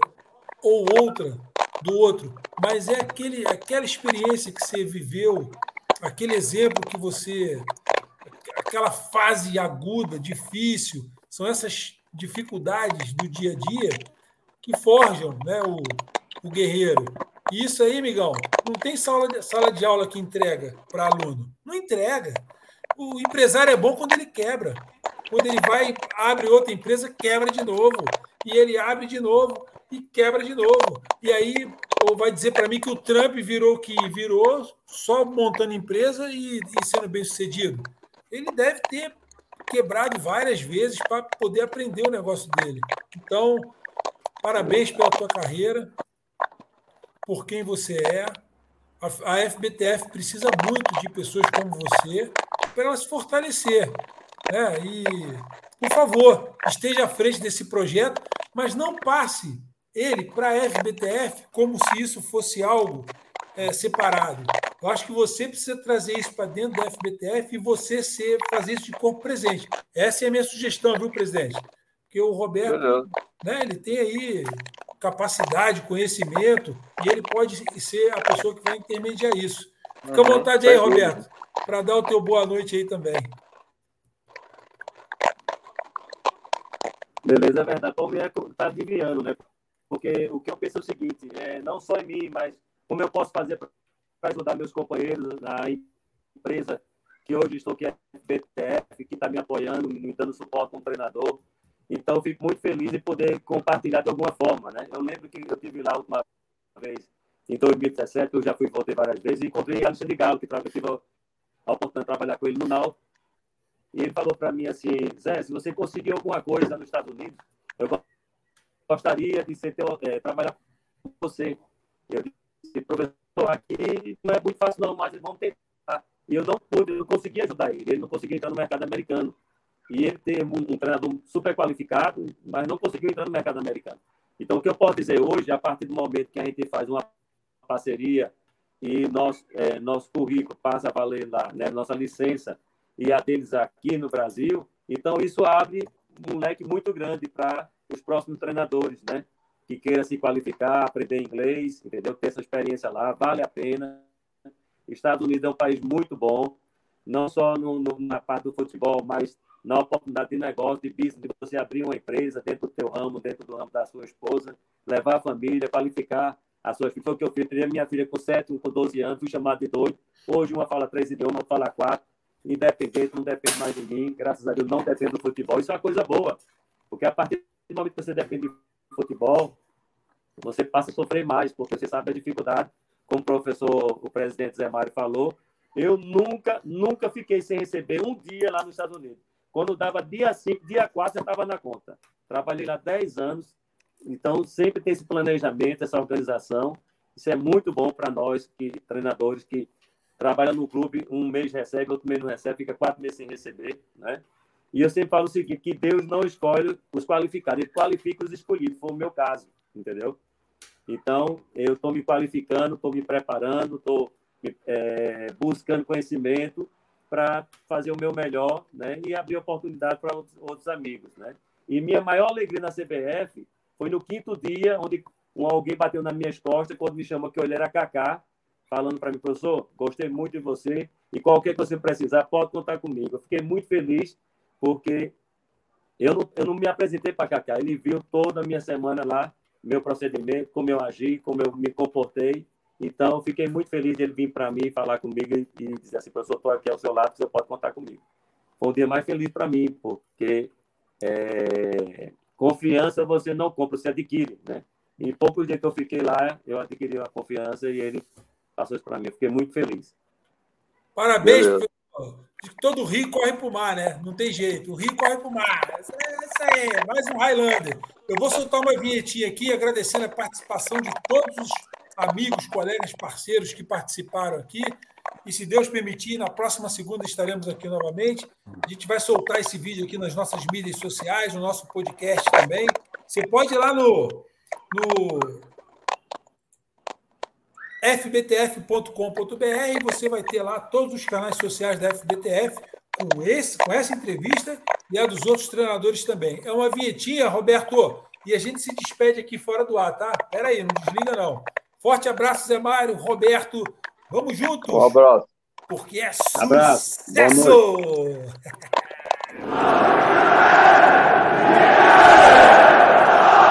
Speaker 1: ou outra do outro, mas é aquele, aquela experiência que você viveu, aquele exemplo que você. aquela fase aguda, difícil, são essas dificuldades do dia a dia que forjam né, o, o guerreiro. E isso aí, migão, não tem sala de, sala de aula que entrega para aluno. Não entrega. O empresário é bom quando ele quebra. Quando ele vai, abre outra empresa, quebra de novo. E ele abre de novo e quebra de novo. E aí, ou vai dizer para mim que o Trump virou o que virou, só montando empresa e, e sendo bem sucedido. Ele deve ter quebrado várias vezes para poder aprender o negócio dele. Então, parabéns pela tua carreira, por quem você é. A FBTF precisa muito de pessoas como você para ela se fortalecer. Né? E, por favor, esteja à frente desse projeto, mas não passe ele para a FBTF como se isso fosse algo é, separado. Eu acho que você precisa trazer isso para dentro da FBTF e você ser, fazer isso de corpo presente. Essa é a minha sugestão, viu, presidente? Porque o Roberto, né, ele tem aí capacidade, conhecimento, e ele pode ser a pessoa que vai intermediar isso. Fica à vontade aí, Roberto, para dar o teu boa noite aí também.
Speaker 2: Beleza, é verdade. O Palmeiras está adivinhando, né? Porque o que eu penso é o seguinte, é, não só em mim, mas como eu posso fazer para ajudar meus companheiros, a empresa que hoje estou aqui, a BTF, que está me apoiando, me dando suporte como treinador. Então, fico muito feliz em poder compartilhar de alguma forma, né? Eu lembro que eu tive lá a última vez, em 2017, eu já fui voltei várias vezes, e encontrei Alexandre Galo, que eu tive a oportunidade de trabalhar com ele no NAU, e ele falou para mim assim, Zé, se você conseguir alguma coisa nos Estados Unidos, eu gostaria de ser teu, é, trabalhar com você. Eu disse, professor, aqui não é muito fácil não, mas vamos tentar. E eu não pude, eu não consegui ajudar ele. Ele não conseguia entrar no mercado americano. E ele tem um, um treinador super qualificado, mas não conseguiu entrar no mercado americano. Então, o que eu posso dizer hoje, a partir do momento que a gente faz uma parceria e nosso, é, nosso currículo passa a valer lá, né, nossa licença e a deles aqui no Brasil. Então, isso abre um leque muito grande para os próximos treinadores, né? Que queira se qualificar, aprender inglês, entendeu? Ter essa experiência lá, vale a pena. Estados Unidos é um país muito bom, não só no, no, na parte do futebol, mas na oportunidade de negócio, de business, de você abrir uma empresa dentro do teu ramo, dentro do ramo da sua esposa, levar a família, qualificar a sua filha. Foi o que eu fiz. Minha filha com 7, um com 12 anos, fui chamado de doido. Hoje uma fala três idiomas, outra fala quatro independente, não depende mais de mim, graças a Deus não depende do futebol. Isso é uma coisa boa, porque a partir do momento que você depende do futebol, você passa a sofrer mais, porque você sabe a dificuldade, como o professor, o presidente Zé Mário falou, eu nunca, nunca fiquei sem receber um dia lá nos Estados Unidos. Quando dava dia 5, dia 4, já estava na conta. Trabalhei lá 10 anos, então sempre tem esse planejamento, essa organização. Isso é muito bom para nós, que treinadores que trabalha no clube, um mês recebe, outro mês não recebe, fica quatro meses sem receber, né? E eu sempre falo o seguinte, que Deus não escolhe os qualificados, ele qualifica os escolhidos, foi o meu caso, entendeu? Então, eu estou me qualificando, estou me preparando, estou é, buscando conhecimento para fazer o meu melhor né? e abrir oportunidade para outros, outros, amigos. Né? E minha maior alegria na CBF foi no quinto dia, onde alguém bateu nas minhas costas quando me chamou que eu era Kaká, falando para mim, professor, gostei muito de você e qualquer que você precisar, pode contar comigo. Eu fiquei muito feliz porque eu não, eu não me apresentei para Kaká, ele viu toda a minha semana lá, meu procedimento, como eu agi, como eu me comportei. Então, fiquei muito feliz de ele vir para mim falar comigo e, dizer assim, professor, estou aqui ao seu lado, você pode contar comigo. Foi o dia mais feliz para mim, porque é, confiança você não compra, você adquire, né? E poucos dias que eu fiquei lá, eu adquiri a confiança e ele passou isso para mim. Eu fiquei muito feliz.
Speaker 1: Parabéns, todo rio corre para o mar, né? Não tem jeito. O rio corre para o mar. Isso aí, é mais um Highlander. Eu vou soltar uma vinhetinha aqui, agradecendo a participação de todos os amigos, colegas, parceiros que participaram aqui. E se Deus permitir, na próxima segunda estaremos aqui novamente. A gente vai soltar esse vídeo aqui nas nossas mídias sociais, no nosso podcast também. Você pode ir lá no, no fbtf.com.br e você vai ter lá todos os canais sociais da FBTF com, esse, com essa entrevista e a dos outros treinadores também. É uma vinhetinha, Roberto, e a gente se despede aqui fora do ar, tá? Pera aí, não desliga não. Forte abraço, Zé Mário, Roberto. Vamos juntos.
Speaker 3: Um abraço.
Speaker 1: Porque é sucesso!